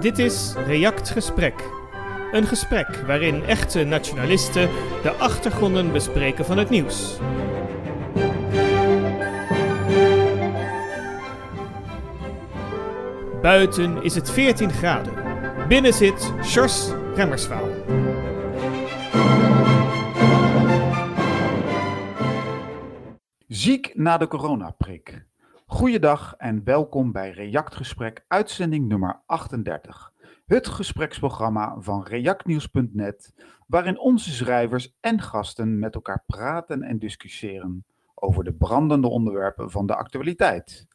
Dit is React Gesprek. Een gesprek waarin echte nationalisten de achtergronden bespreken van het nieuws. Buiten is het 14 graden. Binnen zit Sjors Remmerswaal. Ziek na de coronaprik. Goeiedag en welkom bij Reactgesprek uitzending nummer 38. Het gespreksprogramma van reactnieuws.net waarin onze schrijvers en gasten met elkaar praten en discussiëren over de brandende onderwerpen van de actualiteit.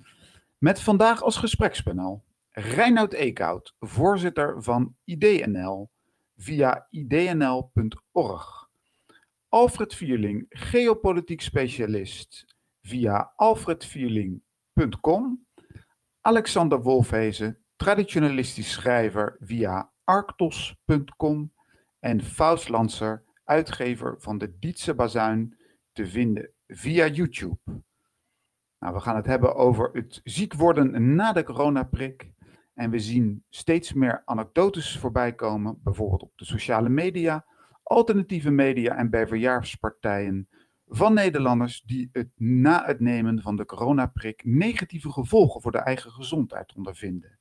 Met vandaag als gesprekspanel Reinoud Eekhout, voorzitter van IDNL via idnl.org. Alfred Vierling, geopolitiek specialist via alfredvierling.com. Alexander Wolfhezen, traditionalistisch schrijver via arctos.com. En Faust Lancer, uitgever van de Dietse Bazuin, te vinden via YouTube. Nou, we gaan het hebben over het ziek worden na de coronaprik. En we zien steeds meer anekdotes voorbij komen, bijvoorbeeld op de sociale media, alternatieve media en bij verjaarspartijen van Nederlanders die het na het nemen van de coronaprik negatieve gevolgen voor de eigen gezondheid ondervinden.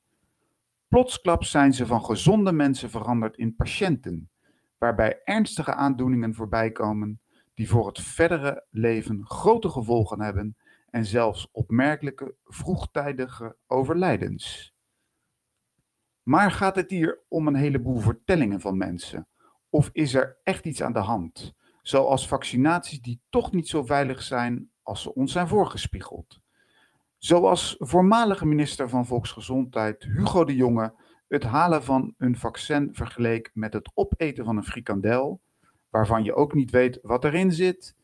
Plotsklaps zijn ze van gezonde mensen veranderd in patiënten, waarbij ernstige aandoeningen voorbij komen die voor het verdere leven grote gevolgen hebben en zelfs opmerkelijke vroegtijdige overlijdens. Maar gaat het hier om een heleboel vertellingen van mensen? Of is er echt iets aan de hand? Zoals vaccinaties die toch niet zo veilig zijn als ze ons zijn voorgespiegeld. Zoals voormalige minister van Volksgezondheid Hugo de Jonge het halen van een vaccin vergeleek met het opeten van een frikandel, waarvan je ook niet weet wat erin zit.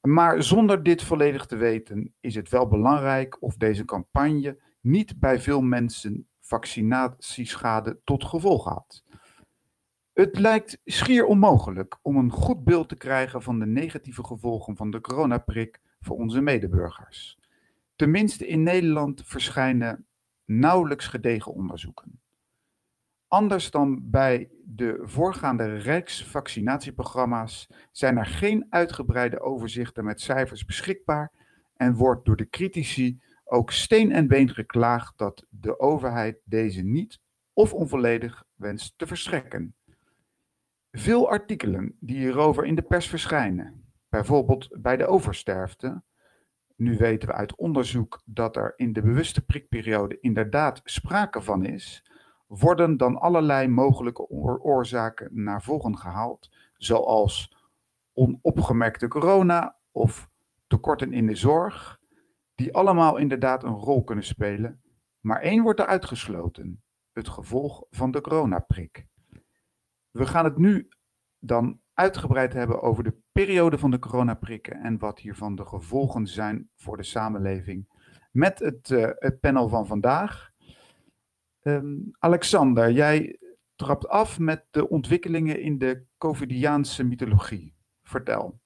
Maar zonder dit volledig te weten is het wel belangrijk of deze campagne niet bij veel mensen vaccinatieschade tot gevolg had. Het lijkt schier onmogelijk om een goed beeld te krijgen van de negatieve gevolgen van de coronaprik voor onze medeburgers. Tenminste in Nederland verschijnen nauwelijks gedegen onderzoeken. Anders dan bij de voorgaande rijksvaccinatieprogramma's zijn er geen uitgebreide overzichten met cijfers beschikbaar en wordt door de critici ook steen en been geklaagd dat de overheid deze niet of onvolledig wenst te verstrekken. Veel artikelen die hierover in de pers verschijnen, bijvoorbeeld bij de oversterfte, nu weten we uit onderzoek dat er in de bewuste prikperiode inderdaad sprake van is, worden dan allerlei mogelijke oorzaken naar voren gehaald, zoals onopgemerkte corona of tekorten in de zorg, die allemaal inderdaad een rol kunnen spelen, maar één wordt er uitgesloten: het gevolg van de coronaprik. We gaan het nu dan uitgebreid hebben over de periode van de coronaprikken en wat hiervan de gevolgen zijn voor de samenleving met het, uh, het panel van vandaag. Um, Alexander, jij trapt af met de ontwikkelingen in de Covidiaanse mythologie. Vertel.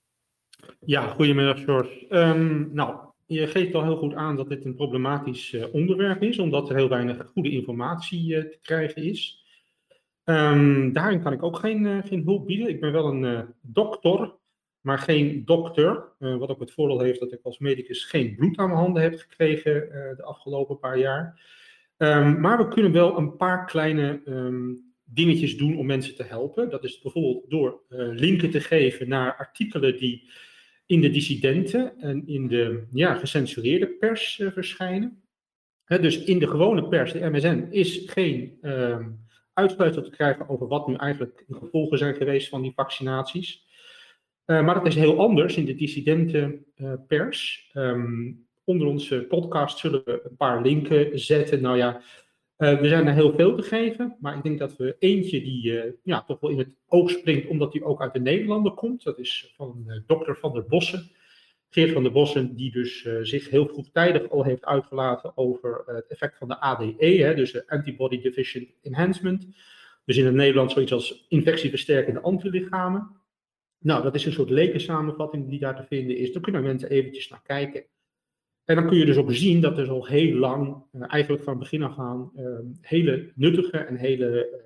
Ja, goedemiddag George. Um, nou, je geeft al heel goed aan dat dit een problematisch uh, onderwerp is, omdat er heel weinig goede informatie uh, te krijgen is. Um, daarin kan ik ook geen, uh, geen hulp bieden. Ik ben wel een dokter, maar geen dokter. wat ook het voordeel heeft dat ik als medicus geen bloed aan mijn handen heb gekregen de afgelopen paar jaar. Um, maar we kunnen wel een paar kleine um, dingetjes doen om mensen te helpen. Dat is bijvoorbeeld door linken te geven naar artikelen die in de dissidenten en in de ja, gecensureerde pers uh, verschijnen. dus in de gewone pers, de MSN, is geen uh, uitsluitsel te krijgen over wat nu eigenlijk de gevolgen zijn geweest van die vaccinaties. Uh, maar dat is heel anders in de dissidentenpers. Um, onder onze podcast zullen we een paar linken zetten. Nou ja, uh, er zijn er heel veel te geven, maar ik denk dat we eentje die ja, toch wel in het oog springt, omdat die ook uit de Nederlanden komt. Dat is van dokter Van der Bossen, Geert van der Bossen, die dus zich heel vroegtijdig al heeft uitgelaten over het effect van de ADE, hè, dus de Antibody Deficient Enhancement. Dus in het Nederlands zoiets als infectieversterkende antilichamen. Nou, dat is een soort lekensamenvatting die daar te vinden is. Daar kunnen mensen eventjes naar kijken. En dan kun je dus ook zien dat er al heel lang, eigenlijk van begin af aan, hele nuttige en hele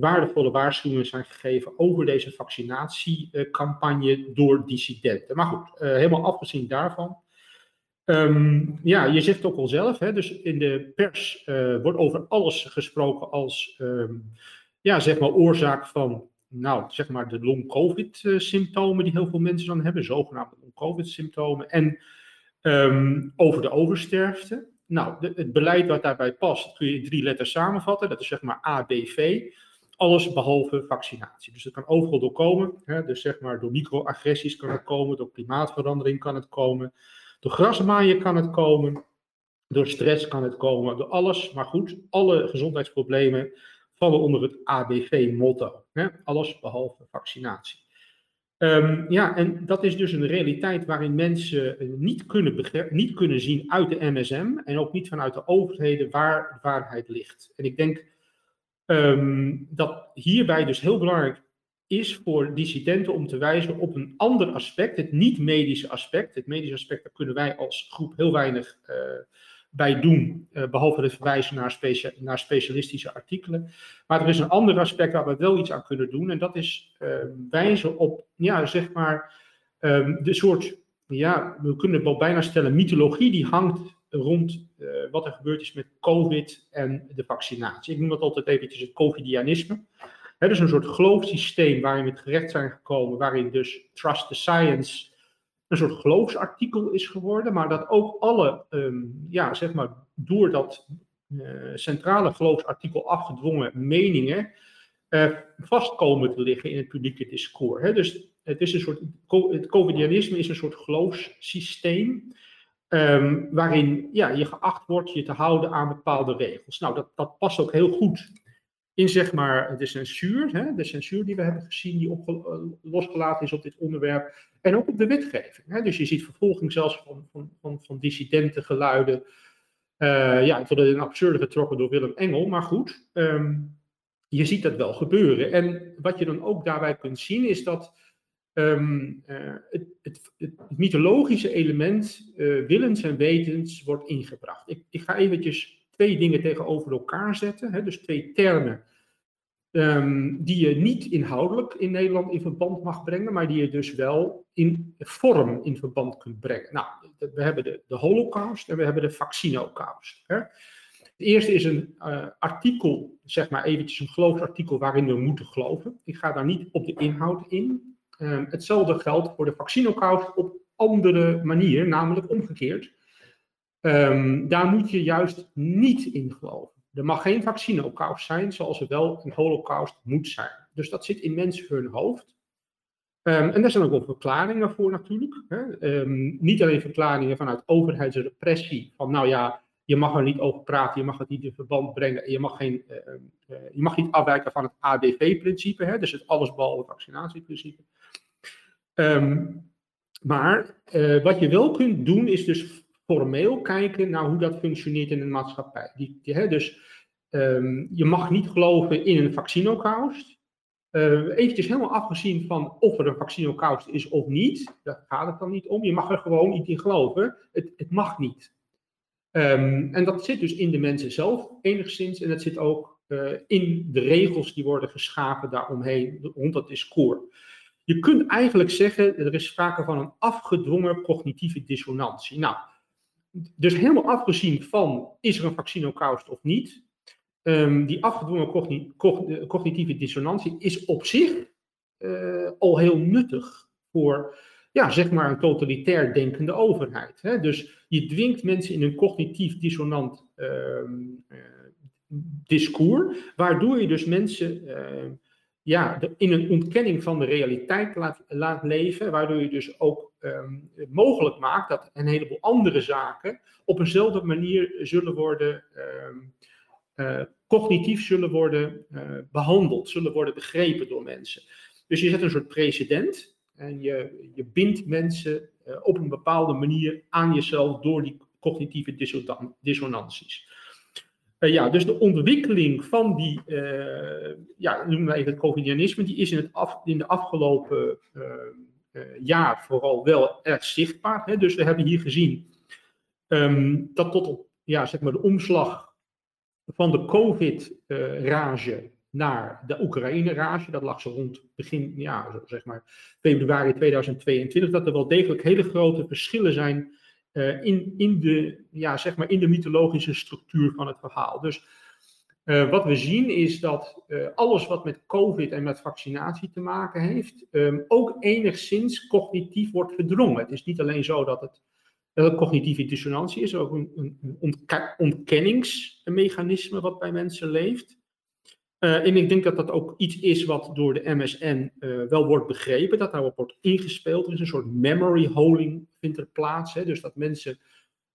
waardevolle waarschuwingen zijn gegeven over deze vaccinatiecampagne door dissidenten. Maar goed, helemaal afgezien daarvan. Ehm, ja, je zegt ook al zelf, hè, dus in de pers wordt over alles gesproken als ehm, ja, zeg maar oorzaak van nou, zeg maar de long-covid-symptomen die heel veel mensen dan hebben, zogenaamde long-covid-symptomen, en um, over de oversterfte. Nou, het beleid wat daarbij past, kun je in drie letters samenvatten. Dat is zeg maar ABV. Alles behalve vaccinatie. Dus het kan overal door komen. Dus zeg maar door microagressies kan het komen, door klimaatverandering kan het komen, door grasmaaien kan het komen, door stress kan het komen, door alles. Maar goed, alle gezondheidsproblemen vallen onder het ABV-motto. Alles behalve vaccinatie. Um, ja, en dat is dus een realiteit waarin mensen niet kunnen, niet kunnen zien uit de MSM en ook niet vanuit de overheden waar de waarheid ligt. En ik denk um, dat hierbij dus heel belangrijk is voor dissidenten om te wijzen op een ander aspect, het niet-medische aspect. Het medische aspect, daar kunnen wij als groep heel weinig uh, bij doen, uh, behalve het verwijzen naar, naar, specialistische artikelen. Maar er is een ander aspect waar we wel iets aan kunnen doen, en dat is uh, wijzen op, ja, zeg maar, um, de soort, ja, we kunnen het wel bijna stellen, mythologie die hangt rond uh, wat er gebeurd is met COVID en de vaccinatie. Ik noem dat altijd eventjes het COVIDianisme. He, dus een soort geloofssysteem waarin we terecht zijn gekomen, waarin dus trust the science een soort geloofsartikel is geworden, maar dat ook alle, um, ja, zeg maar, door dat uh, centrale geloofsartikel afgedwongen meningen uh, vast komen te liggen in het publieke discours. Dus het, is een soort, het COVIDianisme is een soort geloofssysteem. Um, waarin ja, je geacht wordt je te houden aan bepaalde regels. Nou, dat, dat past ook heel goed in zeg maar de censuur, hè, de censuur die we hebben gezien, die uh, losgelaten is op dit onderwerp, en ook op de wetgeving. Hè. Dus je ziet vervolging zelfs van, van, van, van dissidentengeluiden. Uh, ja, ik een absurde getrokken door Willem Engel, maar goed, um, je ziet dat wel gebeuren. En wat je dan ook daarbij kunt zien is dat um, uh, het, het, het, mythologische element uh, willens en wetens wordt ingebracht. Ik, ik ga eventjes twee dingen tegenover elkaar zetten, hè, dus twee termen um, die je niet inhoudelijk in Nederland in verband mag brengen, maar die je dus wel in vorm in verband kunt brengen. Nou, we hebben de, de holocaust en we hebben de vaccinocaust. Hè. Het eerste is een uh, artikel, zeg maar eventjes een geloofsartikel waarin we moeten geloven. Ik ga daar niet op de inhoud in. Um, hetzelfde geldt voor de vaccinocaust op andere manier, namelijk omgekeerd. Um, daar moet je juist niet in geloven. Er mag geen vaccinocaust zijn, zoals er wel een holocaust moet zijn. Dus dat zit in mensen hun hoofd. Um, en daar zijn ook wel verklaringen voor natuurlijk. Hè. Niet alleen verklaringen vanuit overheidsrepressie, van nou ja, je mag er niet over praten, je mag het niet in verband brengen, je mag, geen, uh, je mag niet afwijken van het ABV-principe, dus het allesbehalve vaccinatieprincipe. Um, maar uh, wat je wel kunt doen, is dus formeel kijken naar hoe dat functioneert in een maatschappij. Die, hè, dus um, je mag niet geloven in een vaccinocaust. Uh, eventjes helemaal afgezien van of er een vaccinocaust is of niet. Daar gaat het dan niet om. Je mag er gewoon niet in geloven. Het, het mag niet. Um, en dat zit dus in de mensen zelf enigszins. En dat zit ook uh, in de regels die worden geschapen daaromheen, rond dat discours. Je kunt eigenlijk zeggen, er is sprake van een afgedwongen cognitieve dissonantie. Nou, dus helemaal afgezien van is er een vaccinocaust of niet, um, die afgedwongen cogni cognitieve dissonantie is op zich uh, al heel nuttig voor, ja, zeg maar een totalitair denkende overheid. Hè? Dus je dwingt mensen in een cognitief dissonant uh, discours, waardoor je dus mensen uh, ja, de, in een ontkenning van de realiteit laat, leven, waardoor je dus ook um, mogelijk maakt dat een heleboel andere zaken op eenzelfde manier zullen worden, um, uh, cognitief zullen worden uh, behandeld, zullen worden begrepen door mensen. Dus je zet een soort precedent en je, je bindt mensen uh, op een bepaalde manier aan jezelf door die cognitieve dissonanties. Uh, ja, dus de ontwikkeling van die, uh, ja, noemen we even het covidianisme, die is in, het in de afgelopen uh, jaar vooral wel erg zichtbaar. Hè? Dus we hebben hier gezien ehm, dat tot op ja, zeg maar de omslag van de COVID-rage naar de Oekraïne-rage, dat lag zo rond begin, ja, zeg maar februari 2022, dat er wel degelijk hele grote verschillen zijn uh, in, in, de, ja, zeg maar in de mythologische structuur van het verhaal. Dus uh, wat we zien is dat uh, alles wat met COVID en met vaccinatie te maken heeft, um, ook enigszins cognitief wordt verdrongen. Het is niet alleen zo dat het, dat cognitieve dissonantie is, ook een, een ontke ontkenningsmechanisme wat bij mensen leeft. En ik denk dat dat ook iets is wat door de MSN wel wordt begrepen, dat daarop wordt ingespeeld. Er is een soort memory holding vindt er plaats. Hè? Dus dat mensen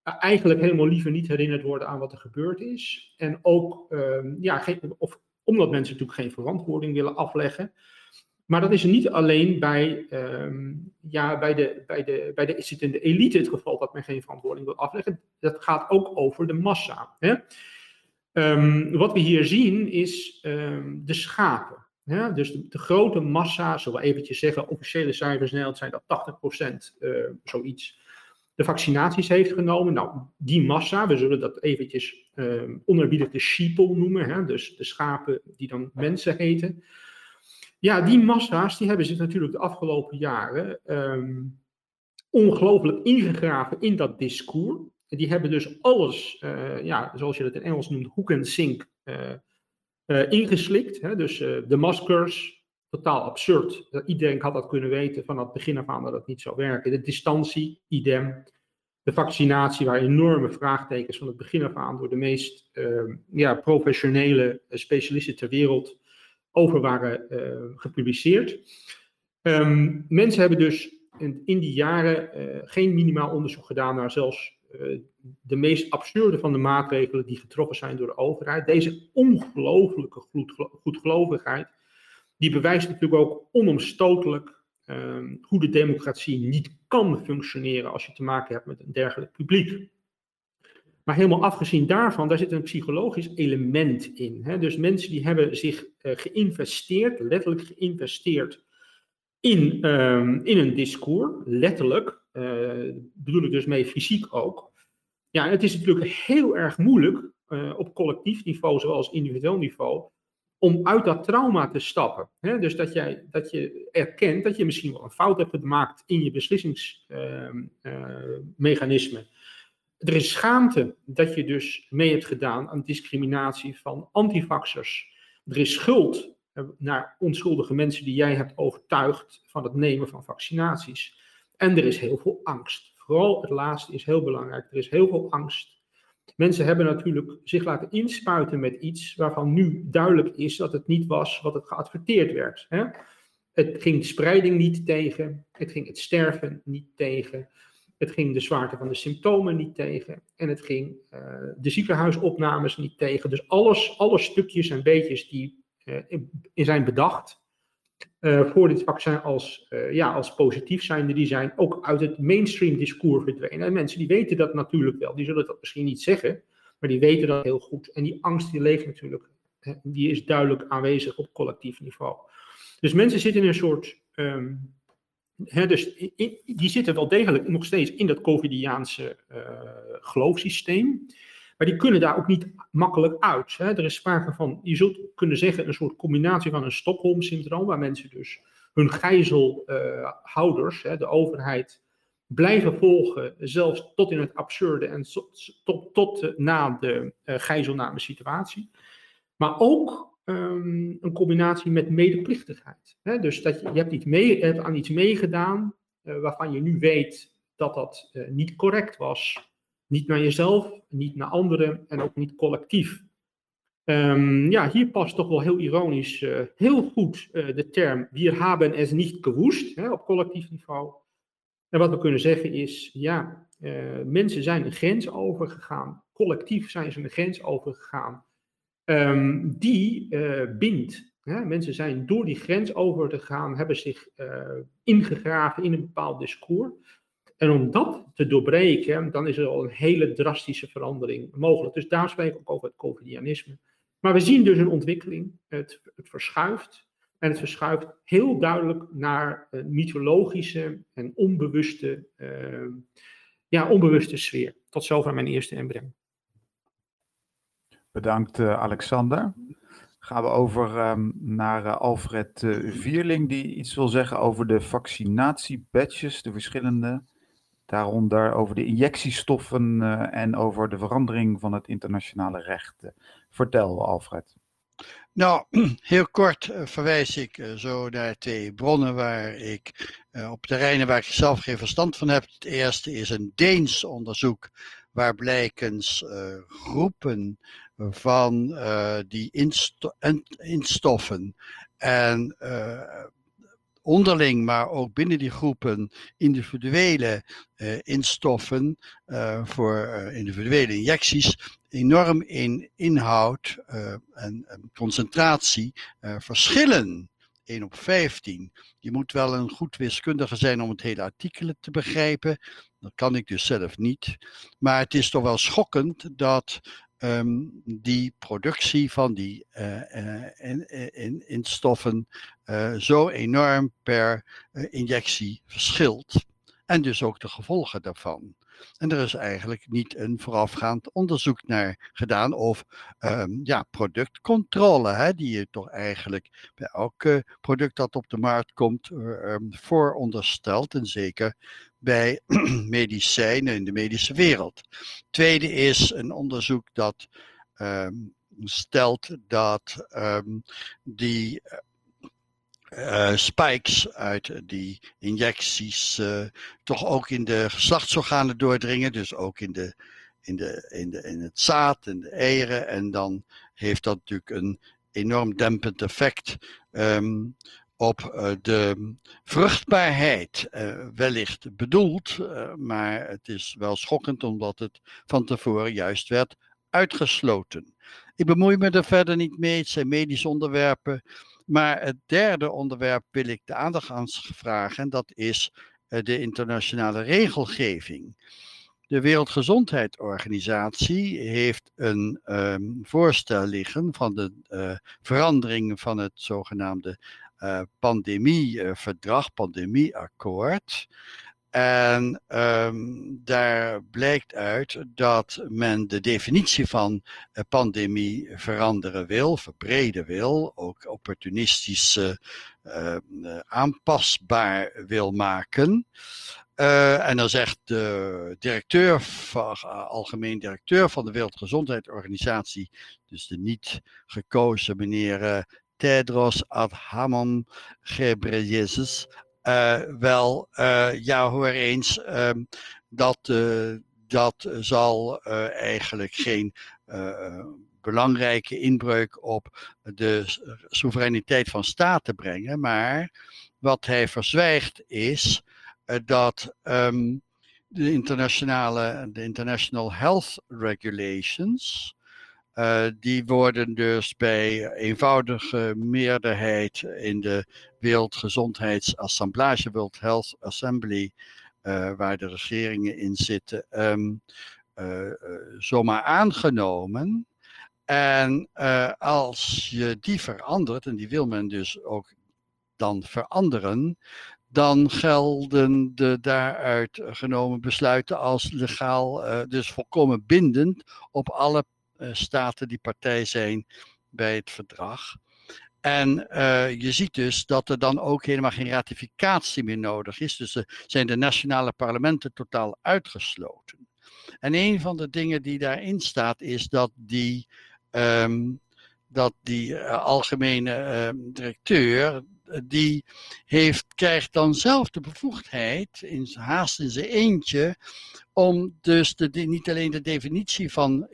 eigenlijk helemaal liever niet herinnerd worden aan wat er gebeurd is. En ook, um, ja, of, omdat mensen natuurlijk geen verantwoording willen afleggen. Maar dat is niet alleen bij, um, ja, bij, de, bij, de, bij de zittende elite het geval dat men geen verantwoording wil afleggen. Dat gaat ook over de massa. Hè? Um, wat we hier zien is de schapen. Ja, dus de, grote massa, zullen we eventjes zeggen, officiële cijfers in Nederland zijn dat 80% uh, zoiets de vaccinaties heeft genomen. Nou, die massa, we zullen dat eventjes uh, de sheeple noemen, hè, dus de schapen die dan mensen heten. Ja, die massa's die hebben zich natuurlijk de afgelopen jaren um, ongelooflijk ingegraven in dat discours. En die hebben dus alles, uh, ja, zoals je dat in Engels noemt, hoek en sink uh, ingeslikt. Hè? Dus de maskers, totaal absurd. Iedereen had dat kunnen weten van het begin af aan dat het niet zou werken. De distantie, idem. De vaccinatie, waar enorme vraagtekens van het begin af aan door de meest uh, ja, professionele specialisten ter wereld over waren uh, gepubliceerd. Um, mensen hebben dus in, die jaren geen minimaal onderzoek gedaan naar zelfs de meest absurde van de maatregelen die getroffen zijn door de overheid. Deze ongelooflijke goedgelovigheid die bewijst natuurlijk ook onomstotelijk um, hoe de democratie niet kan functioneren als je te maken hebt met een dergelijk publiek. Maar helemaal afgezien daarvan, daar zit een psychologisch element in. Hè? Dus mensen die hebben zich uh, geïnvesteerd, letterlijk geïnvesteerd in, um, in een discours, letterlijk, bedoel ik dus mee fysiek ook. Ja, het is natuurlijk heel erg moeilijk uh, op collectief niveau, zoals individueel niveau, om uit dat trauma te stappen. Dus dat, jij, dat je erkent dat je misschien wel een fout hebt gemaakt in je beslissingsmechanisme. Uh, er is schaamte dat je dus mee hebt gedaan aan discriminatie van antivaxers. Er is schuld naar onschuldige mensen die jij hebt overtuigd van het nemen van vaccinaties. En er is heel veel angst. Vooral het laatste is heel belangrijk. Er is heel veel angst Mensen hebben natuurlijk zich laten inspuiten met iets waarvan nu duidelijk is dat het niet was wat het geadverteerd werd. Hè? Het ging de spreiding niet tegen, het ging het sterven niet tegen, het ging de zwaarte van de symptomen niet tegen en het ging uh, de ziekenhuisopnames niet tegen. Dus alles, alle stukjes en beetjes die uh, in, zijn bedacht, voor dit vaccin als, uh, ja, als positief zijnde, die zijn ook uit het mainstream discours verdwenen. En mensen die weten dat natuurlijk wel, die zullen dat misschien niet zeggen, maar die weten dat heel goed. En die angst die leeft natuurlijk, die is duidelijk aanwezig op collectief niveau. Dus mensen zitten in een soort, um, dus die zitten wel degelijk nog steeds in dat COVIDiaanse uh, geloofssysteem. Maar die kunnen daar ook niet makkelijk uit. Hè. Er is sprake van, je zult kunnen zeggen, een soort combinatie van een Stockholm-syndroom, waar mensen dus hun gijzelhouders, uh, de overheid, blijven volgen, zelfs tot in het absurde en tot, tot, tot na de uh, gijzelname situatie. Maar ook um, een combinatie met medeplichtigheid. Hè? Dus dat je, je hebt, mee, hebt aan iets meegedaan waarvan je nu weet dat dat niet correct was. Niet naar jezelf, niet naar anderen en ook niet collectief. Um, ja, hier past toch wel heel ironisch uh, heel goed uh, de term wir haben es nicht gewusst hè, op collectief niveau. En wat we kunnen zeggen is, ja, uh, mensen zijn een grens overgegaan, collectief zijn ze een grens overgegaan, um, die bindt. Hè. Mensen zijn door die grens over te gaan, hebben zich ingegraven in een bepaald discours. En om dat te doorbreken, dan is er al een hele drastische verandering mogelijk. Dus daar spreek ik ook over het COVIDianisme. Maar we zien dus een ontwikkeling. Het, het verschuift. En het verschuift heel duidelijk naar uh, mythologische en onbewuste uh, ja, onbewuste sfeer. Tot zover mijn eerste inbreng. Bedankt Alexander. Gaan we over um, naar Alfred Vierling, die iets wil zeggen over de vaccinatiebadges, de verschillende. Daaronder over de injectiestoffen en over de verandering van het internationale recht. Vertel, Alfred. Nou, heel kort uh, verwijs ik zo naar twee bronnen waar ik op terreinen waar ik zelf geen verstand van heb. Het eerste is een Deens onderzoek waar blijkens groepen van die insto instoffen en onderling, maar ook binnen die groepen individuele uh, instoffen uh, voor uh, individuele injecties enorm in inhoud en, en, concentratie verschillen. 1 op 15. Je moet wel een goed wiskundige zijn om het hele artikel te begrijpen. Dat kan ik dus zelf niet. Maar het is toch wel schokkend dat um, die productie van die uh, in, in, instoffen uh, zo enorm per injectie verschilt. En dus ook de gevolgen daarvan. En er is eigenlijk niet een voorafgaand onderzoek naar gedaan of um, ja, productcontrole, hè, die je toch eigenlijk bij elk product dat op de markt komt um, vooronderstelt. En zeker bij medicijnen in de medische wereld. Tweede is een onderzoek dat um, stelt dat um, die uh, spikes uit die injecties uh, toch ook in de geslachtsorganen doordringen, dus ook in, de, in, de, in, de, in het zaad en de eieren. En dan heeft dat natuurlijk een enorm dempend effect um, op uh, de vruchtbaarheid uh, wellicht bedoeld, uh, maar het is wel schokkend omdat het van tevoren juist werd uitgesloten. Ik bemoei me er verder niet mee, het zijn medische onderwerpen, maar het derde onderwerp wil ik de aandacht aan vragen en dat is de internationale regelgeving. De Wereldgezondheidsorganisatie heeft een um, voorstel liggen van de uh, verandering van het zogenaamde uh, pandemieverdrag, pandemieakkoord. En um, daar blijkt uit dat men de definitie van uh, pandemie veranderen wil, verbreden wil, ook opportunistisch aanpasbaar wil maken. En dan zegt de directeur, van, algemeen directeur van de Wereldgezondheidsorganisatie, dus de niet gekozen meneer Tedros Adhanom Ghebreyesus uh, wel, uh, ja hoor eens, uh, dat, uh, dat zal eigenlijk geen belangrijke inbreuk op de soevereiniteit van staten brengen. Maar wat hij verzwijgt is dat um, de internationale, de International Health Regulations, uh, die worden dus bij eenvoudige meerderheid in de Wereldgezondheidsassemblage, World Health Assembly, uh, waar de regeringen in zitten, um, uh, zomaar aangenomen. En als je die verandert, en die wil men dus ook dan veranderen, dan gelden de daaruit genomen besluiten als legaal, dus volkomen bindend op alle staten die partij zijn bij het verdrag. En uh, je ziet dus dat er dan ook helemaal geen ratificatie meer nodig is. Dus er zijn de nationale parlementen totaal uitgesloten. En een van de dingen die daarin staat is dat die, um, dat die uh, algemene uh, directeur, die heeft, krijgt dan zelf de bevoegdheid, in, haast in zijn eentje, om dus de, niet alleen de definitie van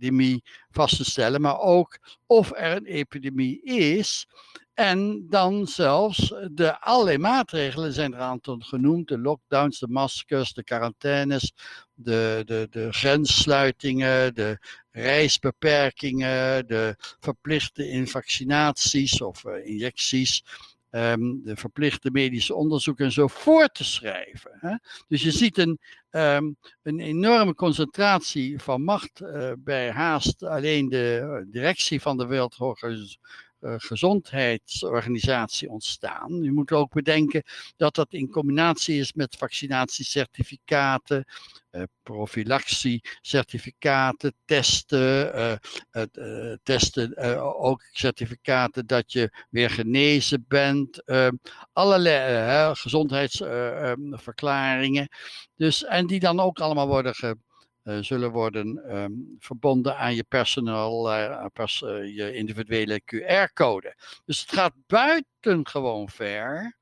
epidemie vast te stellen, maar ook of er een epidemie is. En dan zelfs de allerlei maatregelen zijn er een aantal genoemd: de lockdowns, de maskers, de quarantaines, de, de, de grenssluitingen, de reisbeperkingen, de verplichte vaccinaties of uh, injecties. Um, de verplichte medische onderzoeken en zo voor te schrijven. Hè? Dus je ziet een, um, een enorme concentratie van macht uh, bij haast alleen de directie van de gezondheidsorganisatie ontstaan. Je moet ook bedenken dat dat in combinatie is met vaccinatiecertificaten, uh, certificaten, testen, uh, testen ook certificaten dat je weer genezen bent, allerlei gezondheidsverklaringen. dus, en die dan ook allemaal worden ge, zullen worden um, verbonden aan je personal, pers, je individuele QR-code. Dus het gaat buitengewoon ver.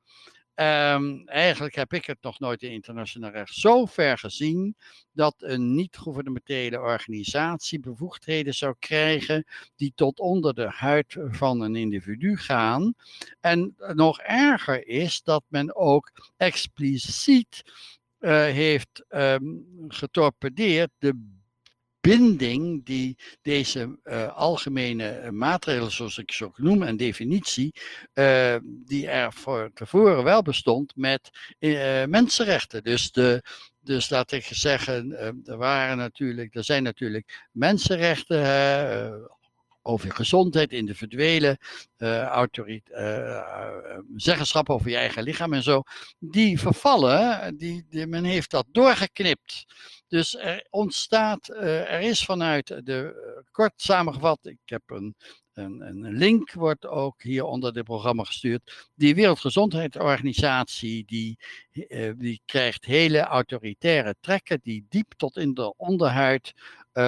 Um, eigenlijk heb ik het nog nooit in internationaal recht zo ver gezien dat een niet-gouvernementele organisatie bevoegdheden zou krijgen die tot onder de huid van een individu gaan. En nog erger is dat men ook expliciet heeft um, getorpedeerd de binding die deze uh, algemene maatregelen, zoals ik ze ook noem, en definitie, die er voor tevoren wel bestond met mensenrechten. Dus, de, dus laat ik zeggen, er waren natuurlijk, er zijn natuurlijk mensenrechten, over gezondheid, individuele uh, autoriteit, uh, zeggenschap over je eigen lichaam en zo, die vervallen, die, die, men heeft dat doorgeknipt. Dus er ontstaat, uh, er is vanuit de, kort samengevat, ik heb een, een, een, link, wordt ook hier onder dit programma gestuurd. Die Wereldgezondheidsorganisatie, die, die krijgt hele autoritaire trekken, die diep tot in de onderhuid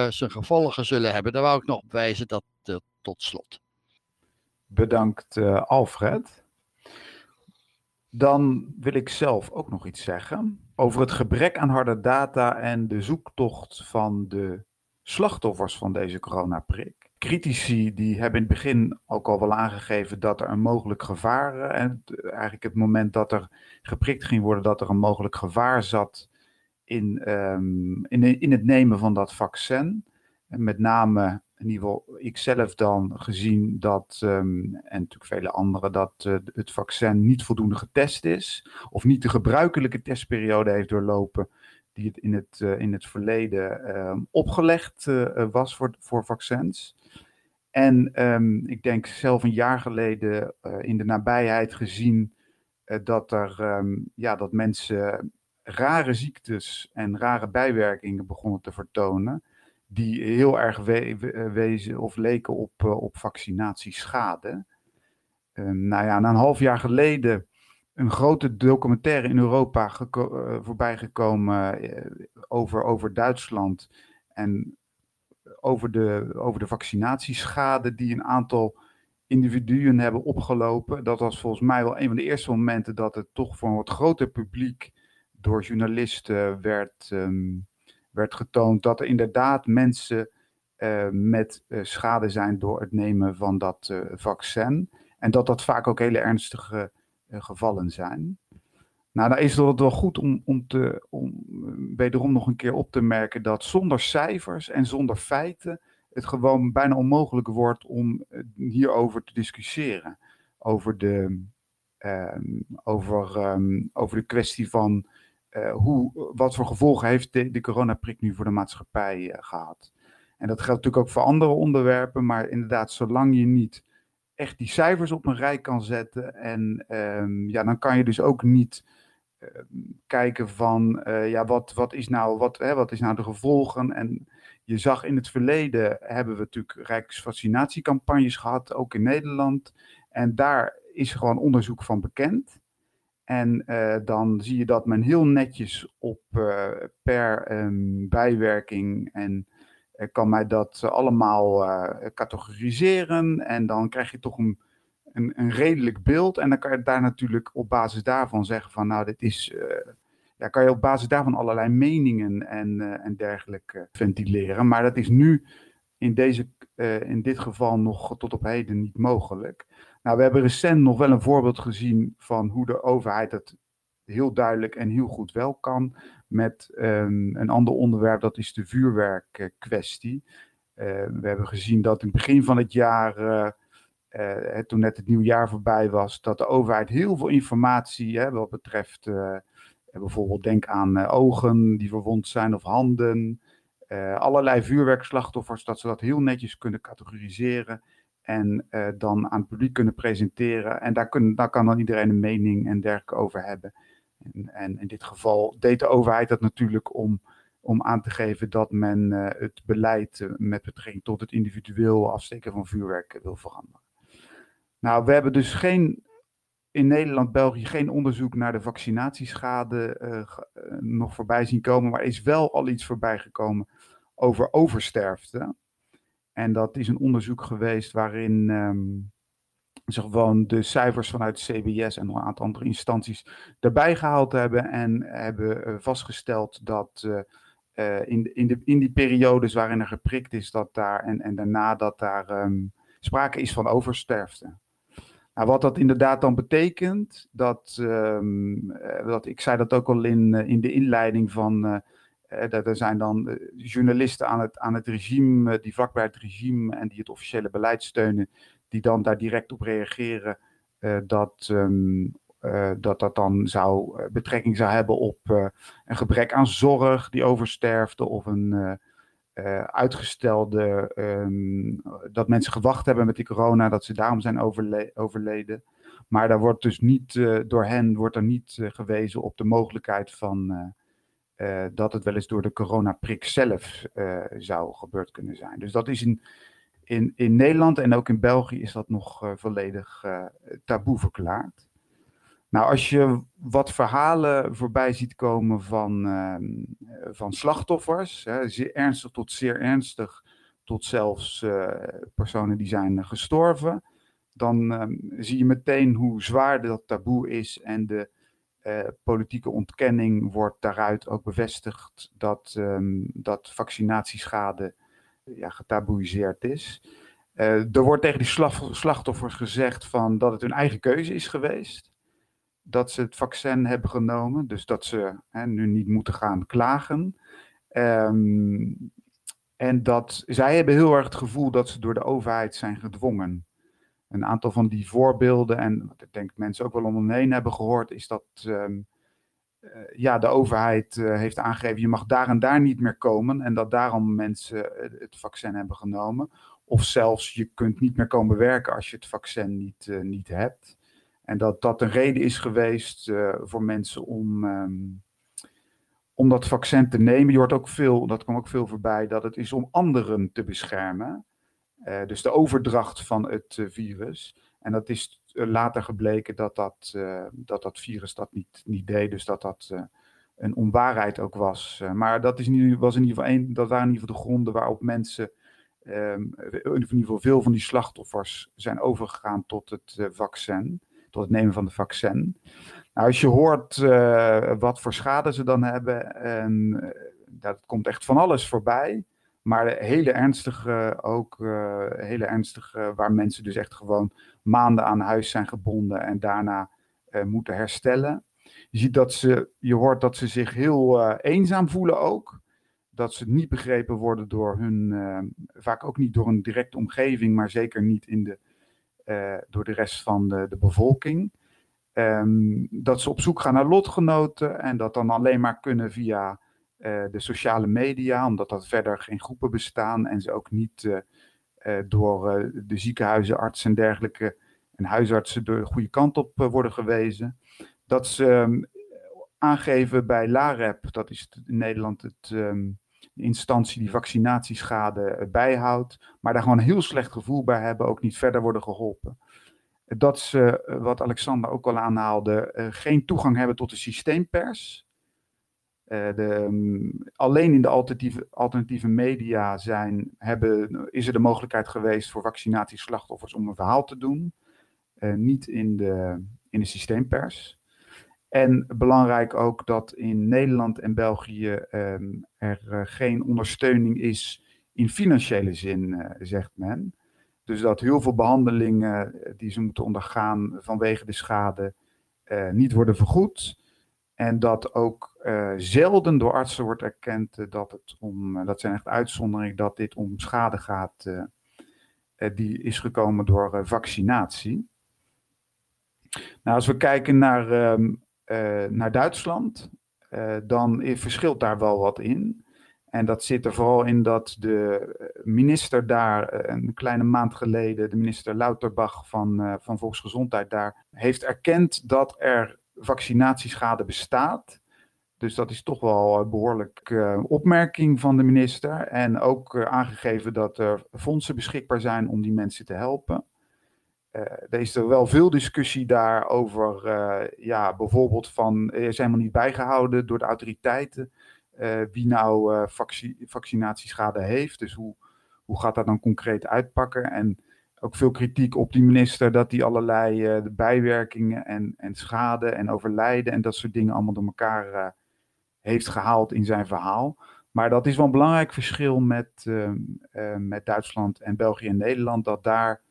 zijn gevolgen zullen hebben. Daar wou ik nog op wijzen dat tot slot. Bedankt uh, Alfred. Dan wil ik zelf ook nog iets zeggen over het gebrek aan harde data en de zoektocht van de slachtoffers van deze coronaprik. Critici die hebben in het begin ook al wel aangegeven dat er een mogelijk gevaar, en eigenlijk het moment dat er geprikt ging worden, dat er een mogelijk gevaar zat in, um, in, in het nemen van dat vaccin. Met name, in ieder geval ikzelf dan gezien dat, um, en natuurlijk vele anderen, dat uh, het vaccin niet voldoende getest is. Of niet de gebruikelijke testperiode heeft doorlopen die het in het, uh, in het verleden um, opgelegd uh, was voor, voor vaccins. En um, ik denk zelf een jaar geleden in de nabijheid gezien dat, er, ja, dat mensen rare ziektes en rare bijwerkingen begonnen te vertonen. Die heel erg we wezen of leken op, uh, op vaccinatieschade. Uh, nou ja, na een half jaar geleden een grote documentaire in Europa geko uh, voorbijgekomen over, over Duitsland. En over de, over de vaccinatieschade die een aantal individuen hebben opgelopen. Dat was volgens mij wel een van de eerste momenten dat het toch voor een wat groter publiek door journalisten werd, um, werd getoond dat er inderdaad mensen uh, met uh, schade zijn door het nemen van dat uh, vaccin. En dat dat vaak ook hele ernstige gevallen zijn. Nou, dan is het wel goed om, om, te, om wederom nog een keer op te merken dat zonder cijfers en zonder feiten het gewoon bijna onmogelijk wordt om hierover te discussiëren. Over de, um, over, um, over de kwestie van uh, hoe, wat voor gevolgen heeft de, de coronaprik nu voor de maatschappij uh, gehad. En dat geldt natuurlijk ook voor andere onderwerpen, maar inderdaad, zolang je niet echt die cijfers op een rij kan zetten, en um, ja, dan kan je dus ook niet uh, kijken van, ja, wat, wat, is nou, wat, hè, wat is nou de gevolgen? En je zag in het verleden, hebben we natuurlijk rijksvaccinatiecampagnes gehad, ook in Nederland. En daar is gewoon onderzoek van bekend. En uh, dan zie je dat men heel netjes op uh, per um, bijwerking en uh, kan mij dat allemaal categoriseren. En dan krijg je toch een, een, een, redelijk beeld. En dan kan je daar natuurlijk op basis daarvan zeggen van nou, dit is. ja, kan je op basis daarvan allerlei meningen en, en dergelijke ventileren. Maar dat is nu in, deze, in dit geval nog tot op heden niet mogelijk. Nou, we hebben recent nog wel een voorbeeld gezien van hoe de overheid het heel duidelijk en heel goed wel kan. Met um, een ander onderwerp, dat is de vuurwerkkwestie. Uh, we hebben gezien dat in het begin van het jaar, uh, uh, toen net het nieuwjaar voorbij was, dat de overheid heel veel informatie hè, wat betreft bijvoorbeeld denk aan ogen die verwond zijn of handen. allerlei vuurwerkslachtoffers, dat ze dat heel netjes kunnen categoriseren En dan aan het publiek kunnen presenteren. En daar, daar kan dan iedereen een mening en dergelijke over hebben. En, en in dit geval deed de overheid dat natuurlijk om, om aan te geven dat men het beleid met betrekking tot het individueel afsteken van vuurwerk wil veranderen. Nou, we hebben dus geen in Nederland, België geen onderzoek naar de vaccinatieschade nog voorbij zien komen, maar er is wel al iets voorbij gekomen over oversterfte. En dat is een onderzoek geweest waarin um, ze gewoon de cijfers vanuit CBS en een aantal andere instanties erbij gehaald hebben en hebben uh, vastgesteld dat uh, in, in, de, in die periodes waarin er geprikt is, dat daar en, en daarna dat daar um, sprake is van oversterfte. Nou, wat dat inderdaad dan betekent, dat, dat ik zei dat ook al in, eh, in de inleiding van, er zijn dan journalisten aan het, aan het regime, die vlakbij het regime en die het officiële beleid steunen, die dan daar direct op reageren, dat, um, dat dat dan zou, betrekking zou hebben op een gebrek aan zorg die oversterfte of een uitgestelde, um, dat mensen gewacht hebben met die corona, dat ze daarom zijn overle overleden. Maar daar wordt dus niet, door hen wordt er niet gewezen op de mogelijkheid van dat het wel eens door de coronaprik zelf zou gebeurd kunnen zijn. Dus dat is in, in, in Nederland en ook in België is dat nog volledig taboe verklaard. Nou, als je wat verhalen voorbij ziet komen van, uh, van slachtoffers, hè, ernstig tot zeer ernstig, tot zelfs personen die zijn gestorven, dan uh, zie je meteen hoe zwaar dat taboe is en de uh, politieke ontkenning wordt daaruit ook bevestigd dat, um, dat vaccinatieschade ja, getaboeiseerd is. er wordt tegen die slachtoffers gezegd van dat het hun eigen keuze is geweest dat ze het vaccin hebben genomen. Dus dat ze hè, nu niet moeten gaan klagen. Um, en dat zij hebben heel erg het gevoel dat ze door de overheid zijn gedwongen. Een aantal van die voorbeelden, en wat ik denk mensen ook wel om hebben gehoord, is dat um, uh, ja, de overheid uh, heeft aangegeven: je mag daar en daar niet meer komen. En dat daarom mensen het vaccin hebben genomen. Of zelfs je kunt niet meer komen werken als je het vaccin niet, niet hebt. En dat dat een reden is geweest voor mensen om, um, om dat vaccin te nemen. Je hoort ook veel, dat kwam ook veel voorbij, dat het is om anderen te beschermen. Uh, dus de overdracht van het uh, virus. En dat is later gebleken dat dat, dat, dat virus dat niet, niet deed. Dus dat dat een onwaarheid ook was. maar dat, is in, was in ieder geval een, dat waren in ieder geval de gronden waarop mensen. Um, in ieder geval veel van die slachtoffers zijn overgegaan tot het vaccin tot het nemen van de vaccin. Nou, als je hoort wat voor schade ze dan hebben, en dat komt echt van alles voorbij. Maar hele ernstige, ook uh, hele ernstige, waar mensen dus echt gewoon maanden aan huis zijn gebonden en daarna moeten herstellen. Je ziet dat ze, je hoort dat ze zich heel eenzaam voelen ook. Dat ze niet begrepen worden door hun, vaak ook niet door een directe omgeving, maar zeker niet in de door de rest van de, de bevolking. Um, dat ze op zoek gaan naar lotgenoten en dat dan alleen maar kunnen via uh, de sociale media, omdat dat verder geen groepen bestaan en ze ook niet uh, door de ziekenhuizen, artsen en dergelijke en huisartsen de goede kant op worden gewezen. Dat ze um, aangeven bij LAREP, dat is in Nederland het um, instantie die vaccinatieschade eh, bijhoudt, maar daar gewoon een heel slecht gevoel bij hebben, ook niet verder worden geholpen. Dat ze, eh, wat Alexander ook al aanhaalde, eh, geen toegang hebben tot de systeempers. De, um, alleen in de alternatieve, alternatieve media zijn, hebben, is er de mogelijkheid geweest voor vaccinatieslachtoffers om een verhaal te doen. Uh, niet in de, in de systeempers. En belangrijk ook dat in Nederland en België um, er uh, geen ondersteuning is in financiële zin, zegt men. Dus dat heel veel behandelingen eh, die ze moeten ondergaan vanwege de schade niet worden vergoed. En dat ook zelden door artsen wordt erkend dat het om, dat zijn echt uitzonderingen, dat dit om schade gaat die is gekomen door vaccinatie. Nou, als we kijken naar uh, naar Duitsland, dan verschilt daar wel wat in. En dat zit er vooral in dat de minister daar een kleine maand geleden, de minister Louterbach van, van Volksgezondheid daar, heeft erkend dat er vaccinatieschade bestaat. Dus dat is toch wel een behoorlijke opmerking van de minister. En ook aangegeven dat er fondsen beschikbaar zijn om die mensen te helpen. Uh, er is er wel veel discussie daarover, uh, ja, bijvoorbeeld van, er is helemaal niet bijgehouden door de autoriteiten wie nou vac vaccinatieschade heeft. Dus hoe, hoe gaat dat dan concreet uitpakken? En ook veel kritiek op die minister dat hij allerlei bijwerkingen en, en schade en overlijden en dat soort dingen allemaal door elkaar heeft gehaald in zijn verhaal. Maar dat is wel een belangrijk verschil met, met Duitsland en België en Nederland, dat daar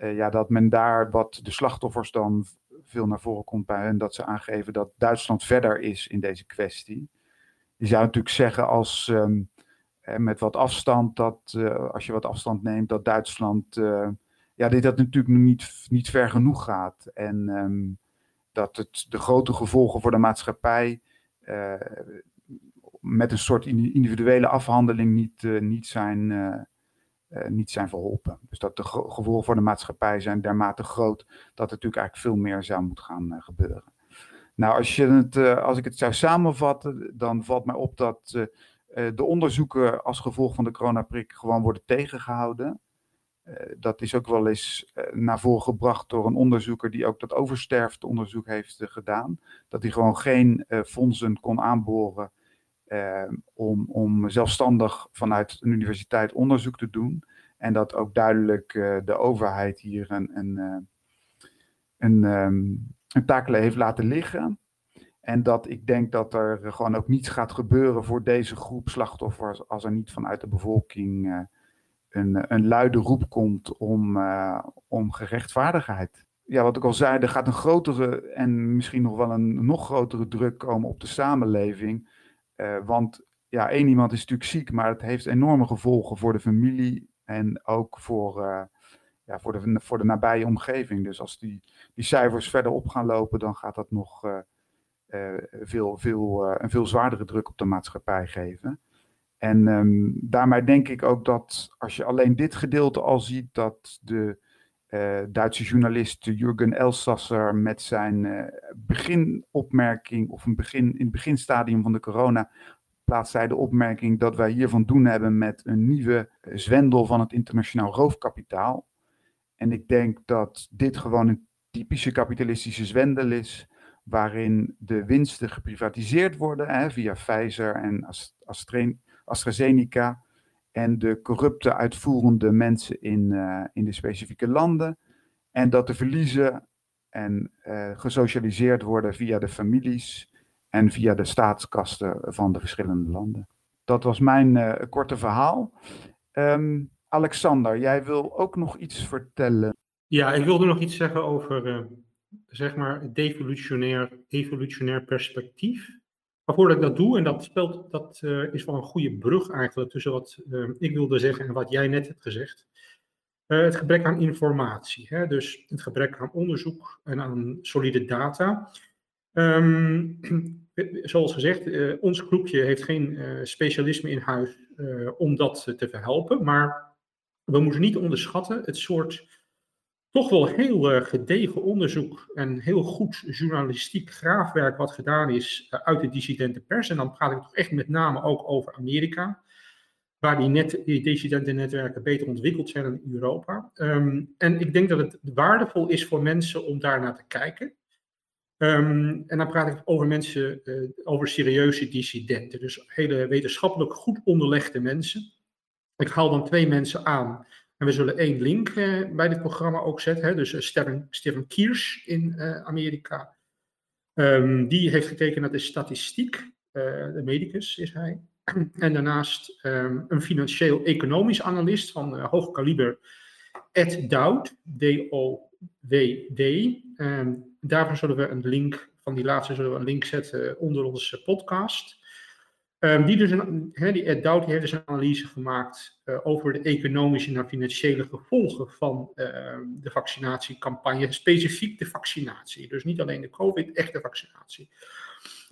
uh, ja, dat men daar wat de slachtoffers dan veel naar voren komt bij hen, dat ze aangeven dat Duitsland verder is in deze kwestie. Je zou natuurlijk zeggen als um, met wat afstand, dat uh, als je wat afstand neemt, dat Duitsland, uh, ja, dit dat natuurlijk niet, niet ver genoeg gaat. En um, dat het de grote gevolgen voor de maatschappij met een soort individuele afhandeling niet, niet zijn uh, niet zijn verholpen. Dus dat de gevolgen voor de maatschappij zijn dermate groot dat er natuurlijk eigenlijk veel meer zou moeten gaan gebeuren. Nou, als, je het, als ik het zou samenvatten, dan valt mij op dat de onderzoeken als gevolg van de coronaprik gewoon worden tegengehouden. Dat is ook wel eens naar voren gebracht door een onderzoeker die ook dat oversterfteonderzoek heeft gedaan. Dat hij gewoon geen fondsen kon aanboren uh, om, om zelfstandig vanuit een universiteit onderzoek te doen. En dat ook duidelijk de overheid hier een, een, een, um, een heeft laten liggen. En dat ik denk dat er gewoon ook niets gaat gebeuren voor deze groep slachtoffers als er niet vanuit de bevolking een, een luide roep komt om, om gerechtvaardigheid. Ja, wat ik al zei, er gaat een grotere en misschien nog wel een nog grotere druk komen op de samenleving uh, want ja, één iemand is natuurlijk ziek, maar het heeft enorme gevolgen voor de familie en ook voor, uh, ja, voor, de, voor de nabije omgeving. Dus als die, die cijfers verder op gaan lopen, dan gaat dat nog veel, veel, een veel zwaardere druk op de maatschappij geven. En um, daarmee denk ik ook dat als je alleen dit gedeelte al ziet, dat de uh, Duitse journalist Jürgen Elsasser met zijn uh, beginopmerking, of een begin, in het beginstadium van de corona, plaatst hij de opmerking dat wij hier van doen hebben met een nieuwe zwendel van het internationaal roofkapitaal. En ik denk dat dit gewoon een typische kapitalistische zwendel is, waarin de winsten geprivatiseerd worden hè, via Pfizer en AstraZeneca en de corrupte uitvoerende mensen in, uh, in de specifieke landen. En dat de verliezen en uh, gesocialiseerd worden via de families en via de staatskasten van de verschillende landen. Dat was mijn uh, korte verhaal. Um, Alexander, jij wil ook nog iets vertellen? Ja, ik wilde nog iets zeggen over zeg maar het devolutionair, evolutionair perspectief. Maar voordat ik dat doe, en dat, speelt, dat uh, is wel een goede brug eigenlijk tussen wat uh, ik wilde zeggen en wat jij net hebt gezegd. Uh, het gebrek aan informatie, hè? dus het gebrek aan onderzoek en aan solide data. Um, zoals gezegd, ons groepje heeft geen specialisme in huis om dat te verhelpen, maar we moeten niet onderschatten het soort toch wel heel uh, gedegen onderzoek en heel goed journalistiek graafwerk wat gedaan is uh, uit de dissidente pers. En dan praat ik toch echt met name ook over Amerika, waar die, net, die dissidente netwerken beter ontwikkeld zijn dan in Europa. Um, en ik denk dat het waardevol is voor mensen om daar naar te kijken. Um, en dan praat ik over mensen, uh, over serieuze dissidenten, dus hele wetenschappelijk goed onderlegde mensen. Ik haal dan twee mensen aan en we zullen één link uh, bij dit programma ook zetten. Hè? Dus uh, Stephen, Stephen Kiers in uh, Amerika. Um, die heeft gekeken naar de statistiek. de medicus is hij. en daarnaast um, een financieel-economisch analist van hoog kaliber. Ed Dowd, D-O-W-D. Um, daarvoor zullen we een link, van die laatste zullen we een link zetten onder onze podcast. Um, die, dus een, die Ed Dowd heeft dus een analyse gemaakt uh, over de economische en financiële gevolgen van uh, de vaccinatiecampagne, specifiek de vaccinatie. Dus niet alleen de COVID, echt de vaccinatie.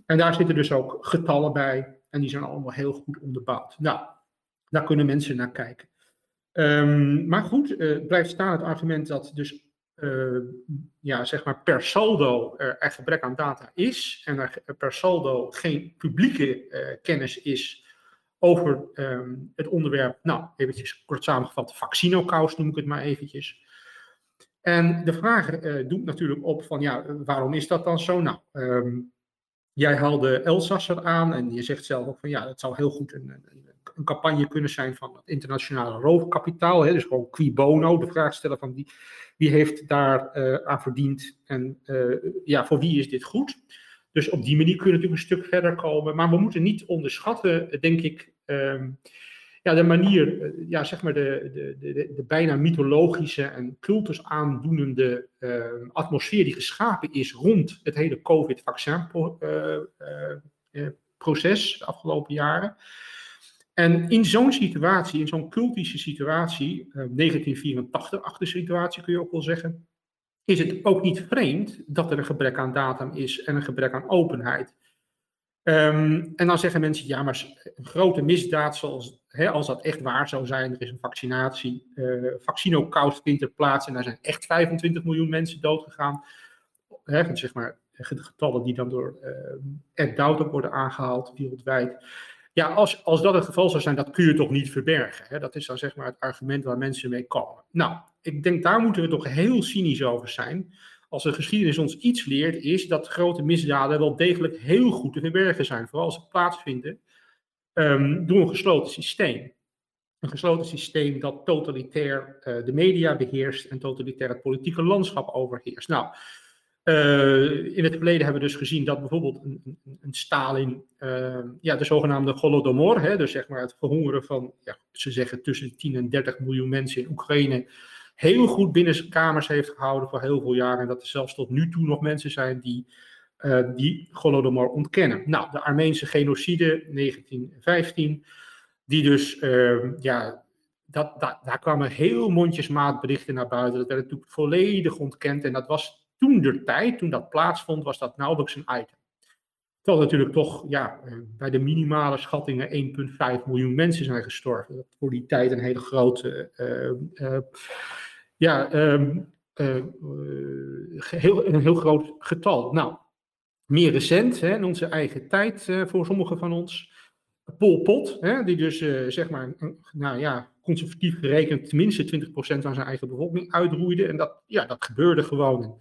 En daar zitten dus ook getallen bij. En die zijn allemaal heel goed onderbouwd. Nou, daar kunnen mensen naar kijken. Um, maar goed, uh, blijft staan het argument dat dus ja, zeg maar per saldo er, er, gebrek aan data is en er per saldo geen publieke uh, kennis is over um, het onderwerp, nou eventjes kort samengevat, vaccinokous noem ik het maar eventjes. En de vraag uh, doet natuurlijk op van ja, waarom is dat dan zo? Nou, um, jij haalde Elsasser aan en je zegt zelf ook van ja, het zou heel goed een, een, een campagne kunnen zijn van het internationale roofkapitaal. Hè, dus gewoon qui bono, de vraag stellen van wie, wie heeft daar uh, aan verdiend en uh, ja, voor wie is dit goed? Dus op die manier kunnen we natuurlijk een stuk verder komen. Maar we moeten niet onderschatten, denk ik, um, ja, de manier, uh, ja, zeg maar de, de, de, de, bijna mythologische en cultus aandoenende atmosfeer die geschapen is rond het hele COVID-vaccin-proces de afgelopen jaren. En in zo'n situatie, in zo'n cultische situatie, uh, 1984-achtige situatie kun je ook wel zeggen, is het ook niet vreemd dat er een gebrek aan datum is en een gebrek aan openheid. Um, en dan zeggen mensen, ja, maar een grote misdaad zoals, hè, als dat echt waar zou zijn, er is een vaccinatie, uh, vaccinokous vindt er plaats en daar zijn echt 25 miljoen mensen doodgegaan. Hè, zeg maar, getallen die dan door uh, Ed worden aangehaald wereldwijd. Ja, als, als dat het geval zou zijn, dat kun je toch niet verbergen. Hè? Dat is dan zeg maar het argument waar mensen mee komen. Nou, ik denk daar moeten we toch heel cynisch over zijn. Als de geschiedenis ons iets leert, is dat grote misdaden wel degelijk heel goed te verbergen zijn. Vooral als ze plaatsvinden um, door een gesloten systeem. Een gesloten systeem dat totalitair uh, de media beheerst en totalitair het politieke landschap overheerst. Nou, uh, in het verleden hebben we dus gezien dat bijvoorbeeld een, een, Stalin, uh, ja, de zogenaamde Holodomor, hè, dus zeg maar het verhongeren van, ja, ze zeggen tussen 10 en 30 miljoen mensen in Oekraïne, heel goed binnen kamers heeft gehouden voor heel veel jaren. En dat er zelfs tot nu toe nog mensen zijn die uh, die Holodomor ontkennen. Nou, de Armeense genocide 1915, die dus, ja, dat, daar kwamen heel mondjesmaat berichten naar buiten. Dat werd natuurlijk volledig ontkend en dat was toen de tijd, toen dat plaatsvond, was dat nauwelijks een item. Terwijl natuurlijk toch ja, eh, bij de minimale schattingen 1,5 miljoen mensen zijn gestorven. Dat voor die tijd een hele grote, uh, uh, ja, um, heel, een heel groot getal. Nou, meer recent, hè, in onze eigen tijd voor sommigen van ons, Pol Pot, hè, die dus zeg maar, nou ja, conservatief gerekend tenminste 20% aan zijn eigen bevolking uitroeide. En dat, ja, dat gebeurde gewoon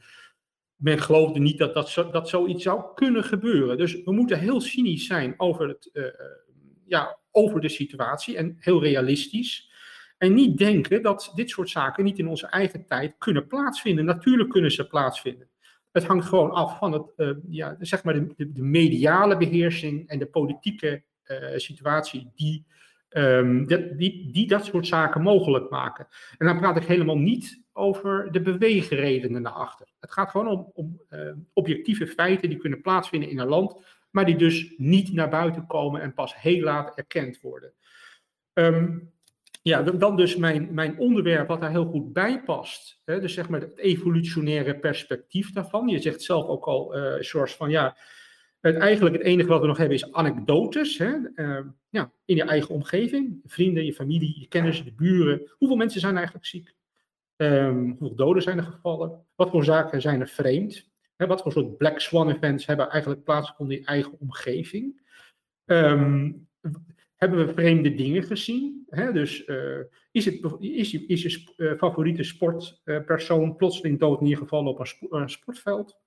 men geloofde niet dat, dat, zo, dat zoiets zou kunnen gebeuren. Dus we moeten heel cynisch zijn over, het, uh, ja, over de situatie en heel realistisch. En niet denken dat dit soort zaken niet in onze eigen tijd kunnen plaatsvinden. Natuurlijk kunnen ze plaatsvinden. Het hangt gewoon af van het, uh, ja, zeg maar de, de, mediale beheersing en de politieke situatie die, um, die, die dat soort zaken mogelijk maken. En dan praat ik helemaal niet over de beweegredenen naar achter. Het gaat gewoon om, om uh, objectieve feiten die kunnen plaatsvinden in een land, maar die dus niet naar buiten komen en pas heel laat erkend worden. Um, ja, dan dus mijn, mijn onderwerp wat daar heel goed bij past. Hè, dus zeg maar het evolutionaire perspectief daarvan. Je zegt zelf ook al, uh, George, van ja, het, eigenlijk het enige wat we nog hebben is anekdotes. Hè? Uh, ja, in je eigen omgeving, vrienden, je familie, je kennissen, de buren. Hoeveel mensen zijn eigenlijk ziek? Um, hoeveel doden zijn er gevallen? Wat voor zaken zijn er vreemd? Wat voor soort black swan events hebben eigenlijk plaatsgevonden in eigen omgeving? Um, hebben we vreemde dingen gezien? Dus uh, is, het, is, je, is je uh, favoriete sportpersoon plotseling dood neergevallen op een, sp een sportveld?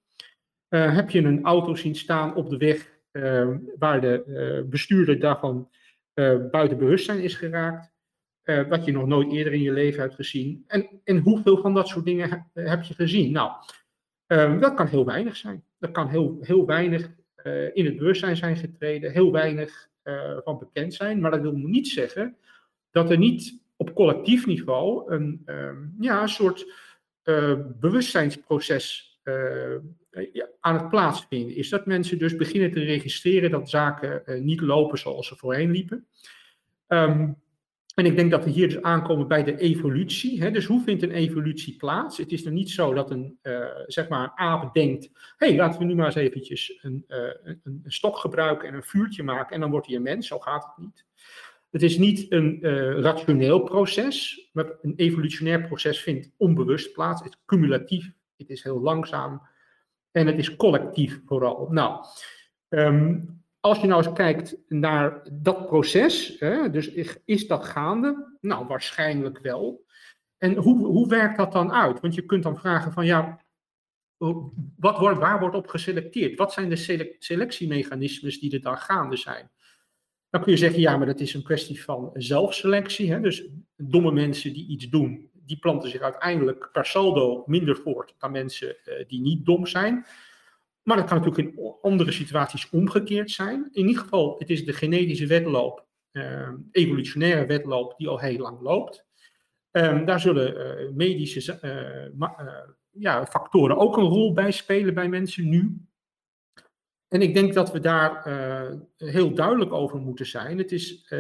heb je een auto zien staan op de weg ehm, waar de bestuurder daarvan buiten bewustzijn is geraakt? Uh, wat je nog nooit eerder in je leven hebt gezien. En, en hoeveel van dat soort dingen heb, je gezien? Nou, um, dat kan heel weinig zijn. Dat kan heel, heel weinig uh, in het bewustzijn zijn getreden, heel weinig uh, van bekend zijn. Maar dat wil niet zeggen dat er niet op collectief niveau een, um, ja, een soort bewustzijnsproces aan het plaatsvinden is. Dat mensen dus beginnen te registreren dat zaken niet lopen zoals ze voorheen liepen. Um, En ik denk dat we hier dus aankomen bij de evolutie. Hè? Dus hoe vindt een evolutie plaats? Het is er niet zo dat een, uh, zeg maar een aap denkt: hey, laten we nu maar eens eventjes een, uh, een, een, stok gebruiken en een vuurtje maken en dan wordt hij een mens. Zo gaat het niet. Het is niet een uh, rationeel proces, maar een evolutionair proces vindt onbewust plaats. Het is cumulatief, het is heel langzaam en het is collectief vooral. Nou, um, als je nou eens kijkt naar dat proces, hè, dus is dat gaande? Nou, waarschijnlijk wel. En hoe, hoe werkt dat dan uit? Want je kunt dan vragen van ja, wat wordt, waar wordt op geselecteerd? Wat zijn de selectiemechanismes die er dan gaande zijn? Dan kun je zeggen, ja, maar dat is een kwestie van zelfselectie. Hè? Dus domme mensen die iets doen, die planten zich uiteindelijk per saldo minder voort dan mensen uh, die niet dom zijn. Maar dat kan natuurlijk in andere situaties omgekeerd zijn. In ieder geval, het is de genetische wedloop, uh, evolutionaire wedloop, die al heel lang loopt. Um, daar zullen uh, medische uh, ja, factoren ook een rol bij spelen bij mensen nu. En ik denk dat we daar heel duidelijk over moeten zijn. Het is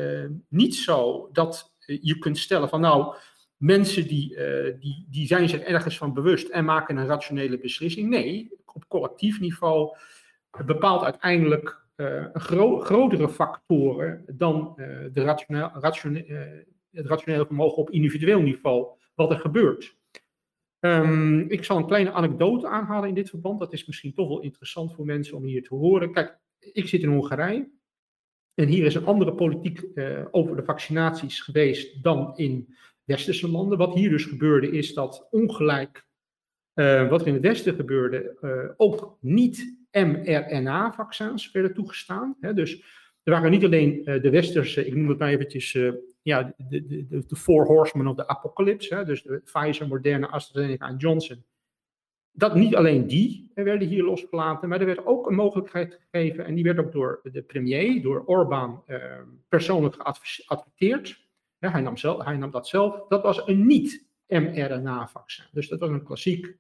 niet zo dat je kunt stellen van nou, mensen die, die, die zijn zich ergens van bewust en maken een rationele beslissing. Nee, op collectief niveau bepaalt uiteindelijk uh, gro grotere factoren dan uh, de rationeel, het rationele vermogen op individueel niveau wat er gebeurt. Um, ik zal een kleine anekdote aanhalen in dit verband. Dat is misschien toch wel interessant voor mensen om hier te horen. Kijk, ik zit in Hongarije. En hier is een andere politiek over de vaccinaties geweest dan in westerse landen. Wat hier dus gebeurde is dat ongelijk uh, wat er in het Westen gebeurde, uh, ook niet mRNA-vaccins werden toegestaan. Hè? Dus er waren niet alleen uh, de westerse, ik noem het maar eventjes, ja, de, de, de, de four horsemen of the apocalypse, hè? dus de Pfizer, Moderna, AstraZeneca en Johnson. Dat niet alleen die werden hier losgelaten, maar er werd ook een mogelijkheid gegeven, en die werd ook door de premier, door Orbán, persoonlijk geadverteerd. Hij, nam zelf, hij nam dat zelf. Dat was een niet-mRNA-vaccin. Dus dat was een klassiek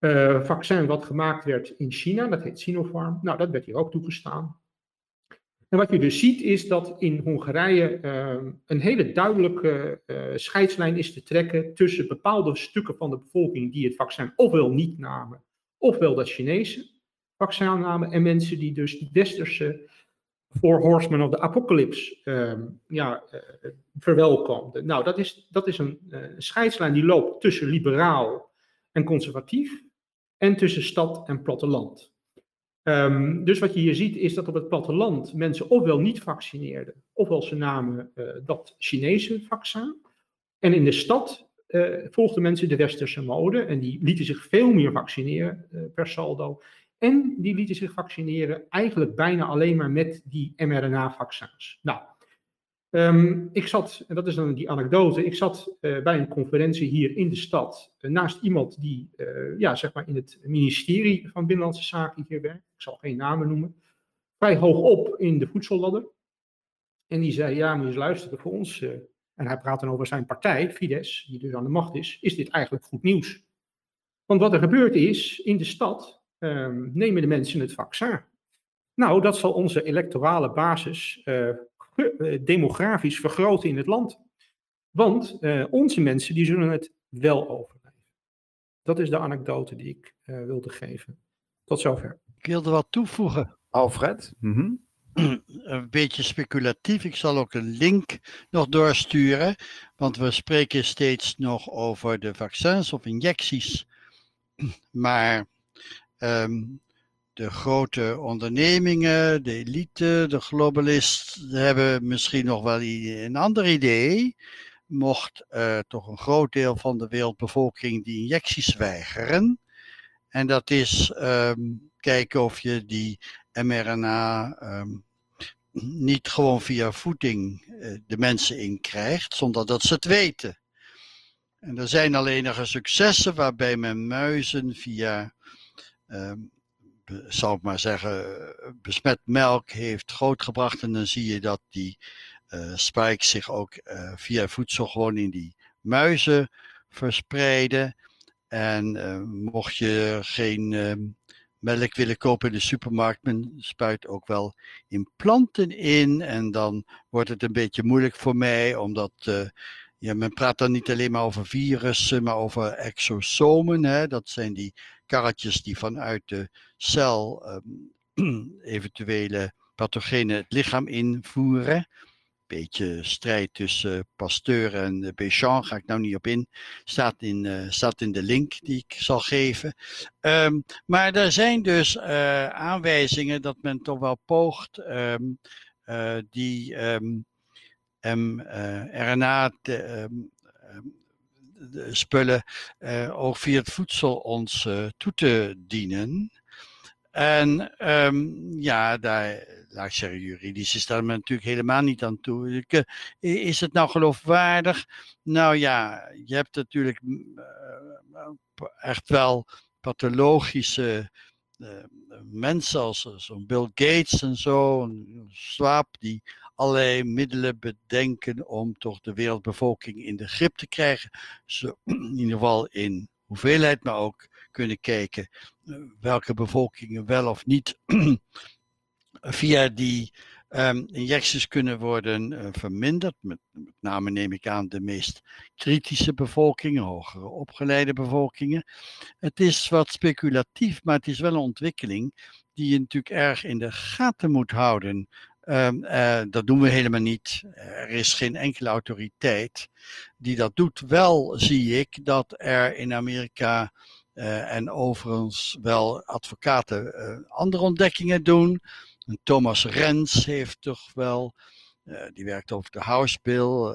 uh, vaccin wat gemaakt werd in China, dat heet Sinopharm. Nou, dat werd hier ook toegestaan. En wat je dus ziet is dat in Hongarije uh, een hele duidelijke uh, scheidslijn is te trekken tussen bepaalde stukken van de bevolking die het vaccin ofwel niet namen, ofwel dat Chinese vaccin namen, en mensen die dus de westerse Four Horsemen of the Apocalypse ehm, ja, verwelkomden. Nou, dat is, dat is een scheidslijn die loopt tussen liberaal en conservatief en tussen stad en platteland. Um, dus wat je hier ziet is dat op het platteland mensen ofwel niet vaccineerden, ofwel ze namen uh, dat Chinese vaccin. En in de stad volgden mensen de westerse mode en die lieten zich veel meer vaccineren per saldo. En die lieten zich vaccineren eigenlijk bijna alleen maar met die mRNA-vaccins. Nou, Um, ik zat, en dat is dan die anekdote, ik zat uh, bij een conferentie hier in de stad uh, naast iemand die uh, ja, zeg maar in het ministerie van Binnenlandse Zaken hier werkt. Ik zal geen namen noemen. Vrij hoog op in de voedselladder. En die zei, ja, moet je eens luisteren voor ons. en hij praat dan over zijn partij, Fidesz, die dus aan de macht is. Is dit eigenlijk goed nieuws? Want wat er gebeurd is, in de stad um, nemen de mensen het vaccin. Nou, dat zal onze electorale basis eh, demografisch vergroten in het land. Want uh, onze mensen die zullen het wel overleven. Dat is de anekdote die ik uh, wilde geven. Tot zover. Ik wilde wat toevoegen. Alfred? Mm -hmm. Een beetje speculatief. Ik zal ook een link nog doorsturen. Want we spreken steeds nog over de vaccins of injecties. Maar um, de grote ondernemingen, de elite, de globalisten hebben misschien nog wel een ander idee. Mocht toch een groot deel van de wereldbevolking die injecties weigeren. En dat is um, kijken of je die mRNA um, niet gewoon via voeding uh, de mensen in krijgt, zonder dat ze het weten. En er zijn al enige successen waarbij men muizen via um, zal ik maar zeggen, besmet melk heeft grootgebracht. En dan zie je dat die uh, zich ook uh, via voedsel gewoon in die muizen verspreiden. En uh, mocht je geen melk willen kopen in de supermarkt. Men spuit ook wel in planten in. En dan wordt het een beetje moeilijk voor mij, omdat ja, men praat dan niet alleen maar over virussen, maar over exosomen. Hè? Dat zijn die karretjes die vanuit de cel um, eventuele pathogenen het lichaam invoeren beetje strijd tussen Pasteur en Béchamp, ga ik nou niet op in. Staat in, uh, staat in de link die ik zal geven. Um, maar er zijn dus uh, aanwijzingen dat men toch wel poogt uh, die mRNA de, spullen ook via het voedsel ons toe te dienen. En ja, daar laat ik zeggen, juridisch is daar natuurlijk helemaal niet aan toe. Eh, is het nou geloofwaardig? Nou ja, je hebt natuurlijk uh, echt wel pathologische mensen als zo'n Bill Gates en zo, een Swap, die allerlei middelen bedenken om toch de wereldbevolking in de grip te krijgen. Zo, in ieder geval in hoeveelheid, maar ook kunnen kijken welke bevolkingen wel of niet via die um, injecties kunnen worden uh, verminderd. Met, met, name neem ik aan de meest kritische bevolkingen, hogere opgeleide bevolkingen. Het is wat speculatief, maar het is wel een ontwikkeling die je natuurlijk erg in de gaten moet houden. Um, uh, dat doen we helemaal niet. Er is geen enkele autoriteit die dat doet. Wel zie ik dat er in Amerika uh, en overigens wel advocaten andere ontdekkingen doen. Thomas Rens heeft toch wel, die werkt over de House Bill uh,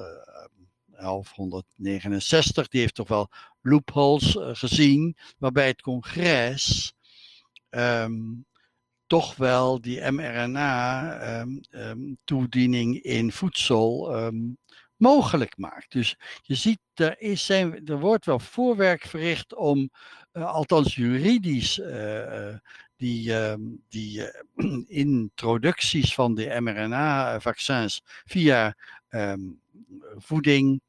1169, die heeft toch wel loopholes gezien, waarbij het congres um, toch wel die mRNA-toediening ehm, um, in voedsel um, mogelijk maakt. Dus je ziet, er, is zijn, er wordt wel voorwerk verricht om, uh, althans juridisch, die, ehm, die uh, introducties van de mRNA-vaccins via voeding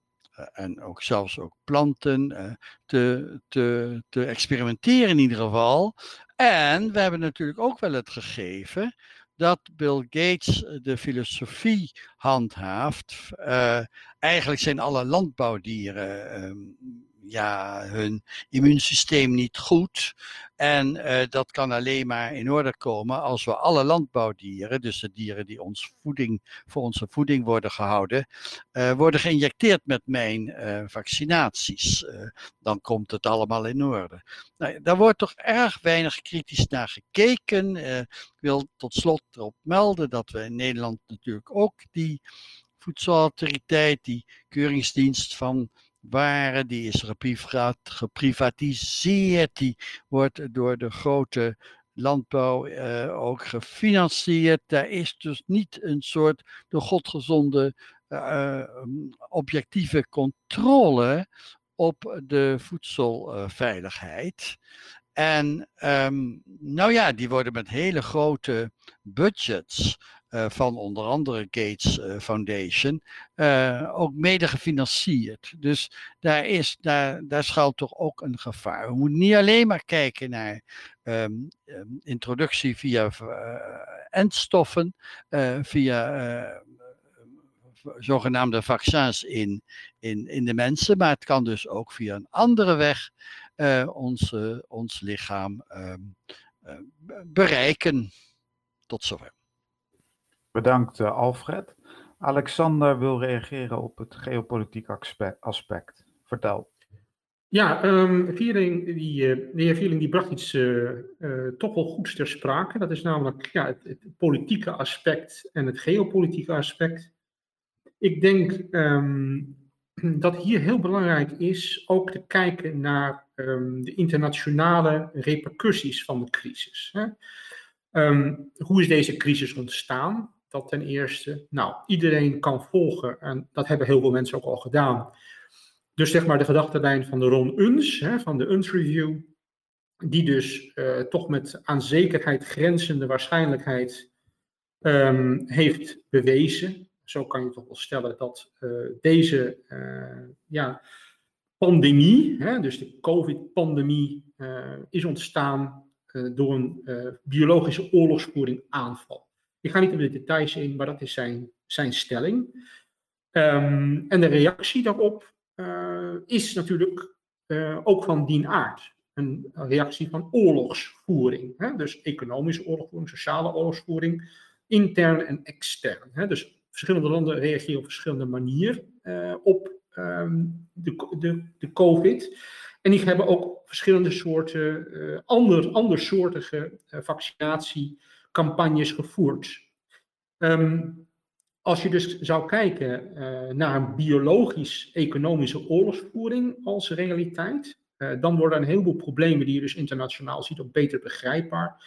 en ook zelfs ook planten te, te, te experimenteren in ieder geval. En we hebben natuurlijk ook wel het gegeven dat Bill Gates de filosofie handhaaft. eigenlijk zijn alle landbouwdieren um, ja, hun immuunsysteem niet goed. En uh, dat kan alleen maar in orde komen als we alle landbouwdieren, dus de dieren die ons voeding, voor onze voeding worden gehouden, uh, worden geïnjecteerd met mijn uh, vaccinaties. dan komt het allemaal in orde. Nou, daar wordt toch erg weinig kritisch naar gekeken. ik wil tot slot erop melden dat we in Nederland natuurlijk ook die voedselautoriteit, die keuringsdienst van waren, die is geprivatiseerd, die wordt door de grote landbouw uh, ook gefinancierd. Daar is dus niet een soort de godgezonde uh, objectieve controle op de voedselveiligheid. En um, nou ja, die worden met hele grote budgets van onder andere Gates uh, Foundation, uh, ook mede gefinancierd. Dus daar, is, daar, daar schuilt toch ook een gevaar. We moeten niet alleen maar kijken naar um, um, introductie via endstoffen, via zogenaamde vaccins in, in, in de mensen, maar het kan dus ook via een andere weg ons, ons lichaam bereiken. Tot zover. Bedankt uh, Alfred. Alexander wil reageren op het geopolitiek aspect. Vertel. Ja, um, die, de heer Vierling die bracht iets uh, toch wel goeds ter sprake. Dat is namelijk ja, het, het, politieke aspect en het geopolitieke aspect. Ik denk um, dat hier heel belangrijk is ook te kijken naar um, de internationale repercussies van de crisis. Hè? hoe is deze crisis ontstaan? Dat ten eerste. Nou, iedereen kan volgen en dat hebben heel veel mensen ook al gedaan. Dus zeg maar de gedachtenlijn van de Ron Uns, hè, van de Uns Review, die dus uh, toch met aan zekerheid grenzende waarschijnlijkheid um, heeft bewezen. Zo kan je toch wel stellen dat uh, deze uh, ja, pandemie, hè, dus de COVID-pandemie, is ontstaan door een biologische oorlogsvoering aanval. Ik ga niet in de details in, maar dat is zijn, zijn stelling. Ehm, en de reactie daarop is natuurlijk ook van dien aard. Een reactie van oorlogsvoering. Hè? Dus economische oorlogsvoering, sociale oorlogsvoering, intern en extern. Hè? Dus verschillende landen reageren op verschillende manieren uh, op Ehm, de, de, de COVID. En die hebben ook verschillende soorten, uh, ander, andersoortige uh, vaccinatiecampagnes gevoerd. Um, als je dus zou kijken uh, naar een biologisch-economische oorlogsvoering als realiteit, dan worden een heleboel problemen die je dus internationaal ziet ook beter begrijpbaar.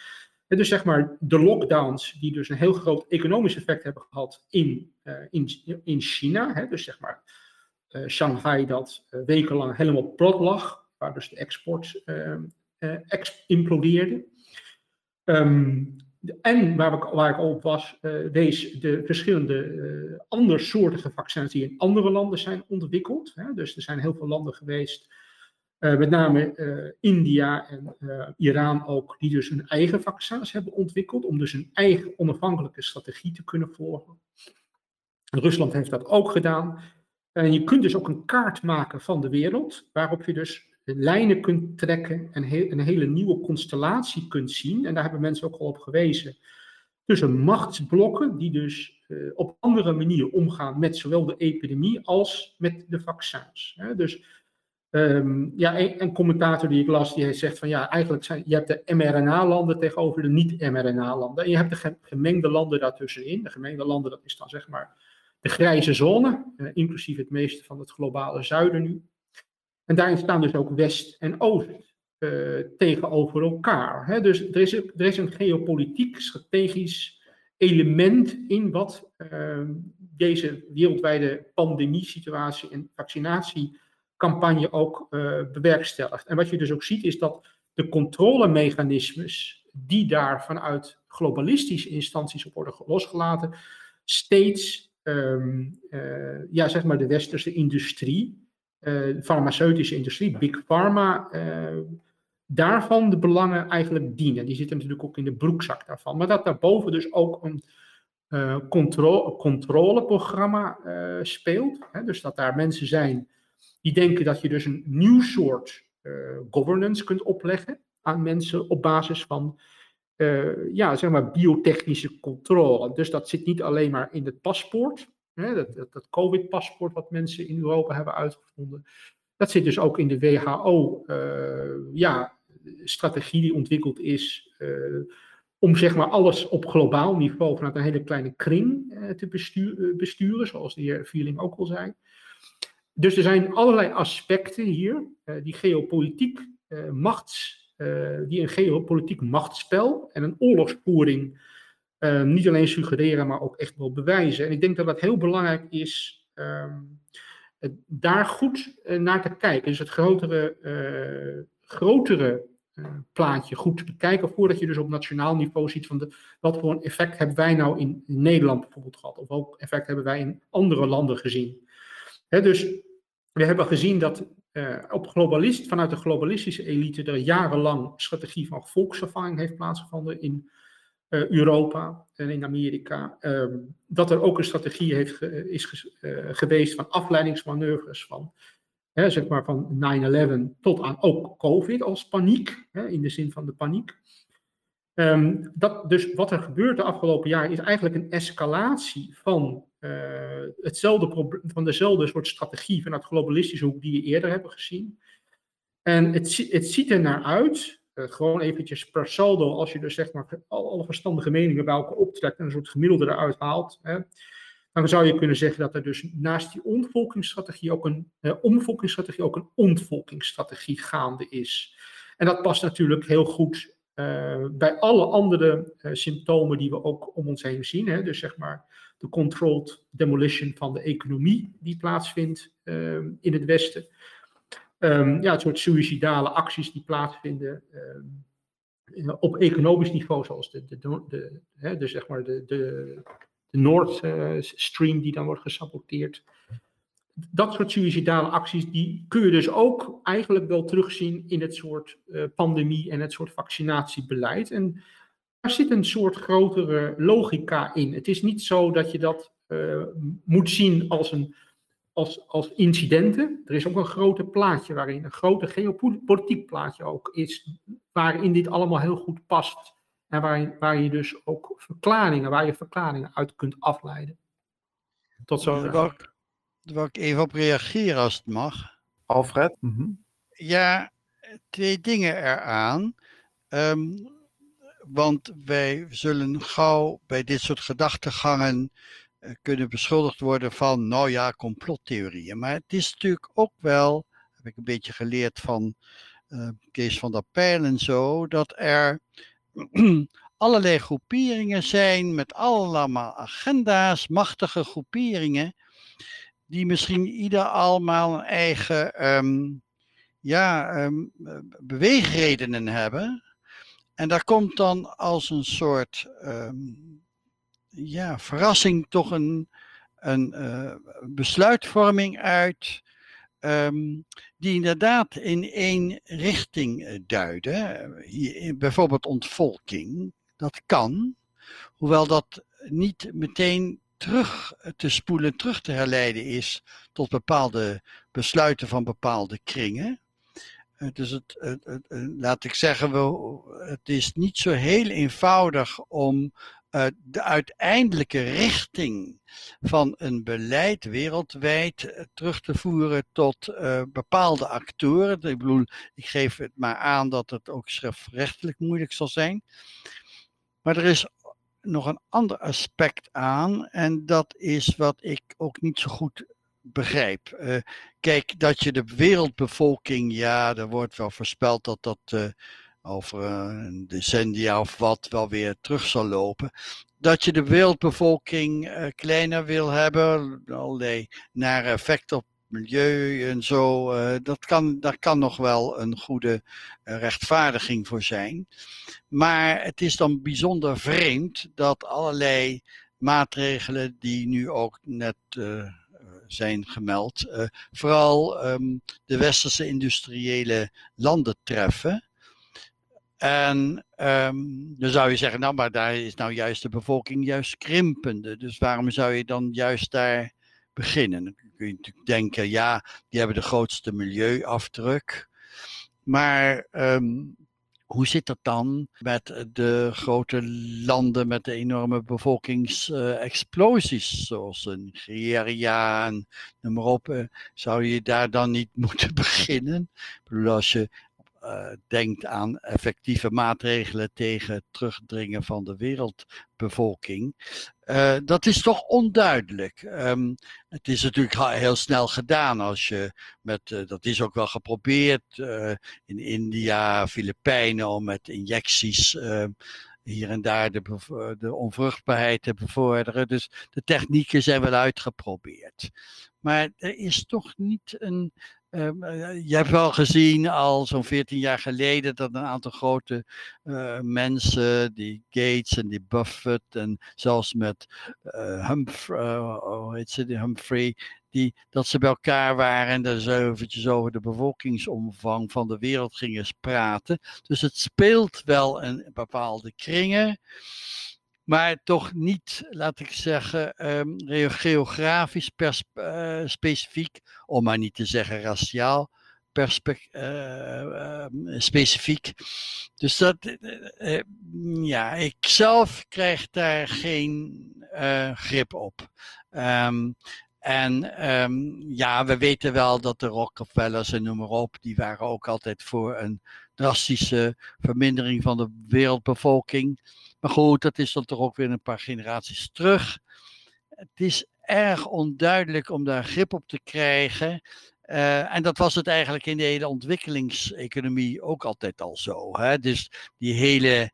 En dus zeg maar de lockdowns die dus een heel groot economisch effect hebben gehad in, in, in China, hè, dus zeg maar Shanghai dat wekenlang helemaal plat lag, waar dus de export ex implodeerde. Um, en waar, we, waar, ik op was, wees de verschillende andersoortige vaccins die in andere landen zijn ontwikkeld. Hè. Dus er zijn heel veel landen geweest, met name India en Iran ook, die dus hun eigen vaccins hebben ontwikkeld, om dus een eigen onafhankelijke strategie te kunnen volgen. Rusland heeft dat ook gedaan. En je kunt dus ook een kaart maken van de wereld, waarop je dus lijnen kunt trekken en een hele nieuwe constellatie kunt zien. En daar hebben mensen ook al op gewezen. Tussen machtsblokken die dus uh, op andere manier omgaan met zowel de epidemie als met de vaccins. Hè. Dus um, ja, een, een, commentator die ik las, die zegt van ja, eigenlijk zijn, je hebt de mRNA-landen tegenover de niet-mRNA-landen. En je hebt de gemengde landen daartussenin. De gemengde landen, dat is dan zeg maar de grijze zone, eh, inclusief het meeste van het globale zuiden nu. En daarin staan dus ook West en Oost uh, tegenover elkaar. Hè. Dus er is, er is een geopolitiek, strategisch element in wat uh, deze wereldwijde pandemie-situatie en vaccinatiecampagne ook uh, bewerkstelligt. En wat je dus ook ziet is dat de controlemechanismes die daar vanuit globalistische instanties op worden losgelaten, steeds um, uh, ja, zeg maar de westerse industrie, uh, farmaceutische industrie, big pharma, uh, daarvan de belangen eigenlijk dienen. Die zitten natuurlijk ook in de broekzak daarvan. Maar dat daarboven dus ook een controle, controleprogramma speelt. Hè? Dus dat daar mensen zijn die denken dat je dus een nieuw soort governance kunt opleggen aan mensen op basis van ja, zeg maar biotechnische controle. Dus dat zit niet alleen maar in het paspoort, dat, dat, COVID-paspoort wat mensen in Europa hebben uitgevonden. Dat zit dus ook in de WHO, uh, eh, ja, strategie die ontwikkeld is uh, om zeg maar alles op globaal niveau vanuit een hele kleine kring te bestuur, besturen, zoals de heer Vierling ook al zei. Dus er zijn allerlei aspecten hier die geopolitiek, machts die een geopolitiek machtsspel en een oorlogsvoering uh, niet alleen suggereren, maar ook echt wel bewijzen. En ik denk dat dat heel belangrijk is um, daar goed uh, naar te kijken. Dus het grotere, grotere plaatje goed te bekijken, voordat je dus op nationaal niveau ziet van de, wat voor een effect hebben wij nou in, Nederland bijvoorbeeld gehad, of welk effect hebben wij in andere landen gezien. Dus we hebben gezien dat op globalist, vanuit de globalistische elite er jarenlang strategie van volksvervanging heeft plaatsgevonden in Europa en in Amerika. Uh, dat er ook een strategie heeft ge is uh, geweest van afleidingsmanoeuvres van, zeg maar van 9-11 tot aan ook COVID als paniek, in de zin van de paniek. Um, dat, dus wat er gebeurt de afgelopen jaren is eigenlijk een escalatie van hetzelfde van dezelfde soort strategie vanuit globalistische hoek die je eerder hebben gezien. En het, het ziet er naar uit, gewoon eventjes per saldo, als je dus zeg maar alle verstandige meningen bij elkaar optrekt en een soort gemiddelde eruit haalt, hè, dan zou je kunnen zeggen dat er dus naast die ontvolkingsstrategie ook een uh, omvolkingsstrategie ook een ontvolkingsstrategie gaande is. En dat past natuurlijk heel goed uh, bij alle andere uh, symptomen die we ook om ons heen zien. Hè, dus zeg maar de controlled demolition van de economie die plaatsvindt in het Westen. Um, ja, het soort suïcidale acties die plaatsvinden ehm, op economisch niveau, zoals de, de, de, de hè, zeg maar de, de, de Nord Stream die dan wordt gesaboteerd. dat soort suïcidale acties, die kun je dus ook eigenlijk wel terugzien in het soort uh, pandemie en het soort vaccinatiebeleid. En daar zit een soort grotere logica in. Het is niet zo dat je dat moet zien als, een, als, als incidenten. Er is ook een groter plaatje waarin, een groter geopolitiek plaatje ook is, waarin dit allemaal heel goed past. En waar, waar je dus ook verklaringen, waar je verklaringen uit kunt afleiden. Tot zo. Daar wil, ik, daar wil ik even op reageren als het mag. Alfred? Mm Ja, twee dingen eraan. Um, want wij zullen gauw bij dit soort gedachtegangen kunnen beschuldigd worden van, nou ja, complottheorieën. Maar het is natuurlijk ook wel, heb ik een beetje geleerd van uh, Kees van der Pijl en zo, dat er allerlei groeperingen zijn met allemaal agenda's, machtige groeperingen, die misschien ieder allemaal een eigen um, ja, um, beweegredenen hebben. En daar komt dan als een soort um, ja, verrassing toch een, een uh, besluitvorming uit. Um, die inderdaad in één richting duiden. Hier, bijvoorbeeld ontvolking. Dat kan, hoewel dat niet meteen terug te spoelen, terug te herleiden is tot bepaalde besluiten van bepaalde kringen. Dus het, het, het, laat ik zeggen, het is niet zo heel eenvoudig om uh, de uiteindelijke richting van een beleid wereldwijd uh, terug te voeren tot uh, bepaalde actoren. Ik bedoel, ik geef het maar aan dat het ook strafrechtelijk moeilijk zal zijn. Maar er is nog een ander aspect aan en dat is wat ik ook niet zo goed begrijp. Kijk, dat je de wereldbevolking, ja, er wordt wel voorspeld dat dat over een decennia of wat wel weer terug zal lopen. Dat je de wereldbevolking uh, kleiner wil hebben, allerlei nare effecten op milieu en zo, dat kan, daar kan nog wel een goede rechtvaardiging voor zijn. Maar het is dan bijzonder vreemd dat allerlei maatregelen die nu ook net zijn gemeld, vooral um, de westerse industriële landen treffen. En um, dan zou je zeggen, nou, maar daar is nou juist de bevolking juist krimpende. Dus waarom zou je dan juist daar beginnen? Dan kun je natuurlijk denken, ja, die hebben de grootste milieuafdruk. Maar um, hoe zit dat dan met de grote landen met de enorme bevolkingsexplosies, uh, zoals Nigeria en noem maar op? zou je daar dan niet moeten beginnen? Ik bedoel, als je uh, denkt aan effectieve maatregelen tegen het terugdringen van de wereldbevolking. Uh, dat is toch onduidelijk. Um, het is natuurlijk heel snel gedaan als je met, uh, dat is ook wel geprobeerd in India, Filipijnen, om met injecties ehm, hier en daar de, de onvruchtbaarheid te bevorderen. Dus de technieken zijn wel uitgeprobeerd. Maar er is toch niet een, Um, je hebt wel gezien al zo'n 14 jaar geleden dat een aantal grote uh, mensen, die Gates en die Buffett en zelfs met uh, Humphrey, oh, heet die Humphrey, die, dat ze bij elkaar waren en daar zo eventjes over de bevolkingsomvang van de wereld gingen praten. Dus het speelt wel in bepaalde kringen maar toch niet, laat ik zeggen, um, geografisch uh, specifiek, om maar niet te zeggen raciaal uh, specifiek. Dus dat, uh, ja, ik zelf krijg daar geen grip op. Um, en ja, we weten wel dat de Rockefellers en noem maar op, die waren ook altijd voor een drastische vermindering van de wereldbevolking. Maar goed, dat is dan toch ook weer een paar generaties terug. Het is erg onduidelijk om daar grip op te krijgen. Uh, en dat was het eigenlijk in de hele ontwikkelingseconomie ook altijd al zo. Hè? Dus die hele,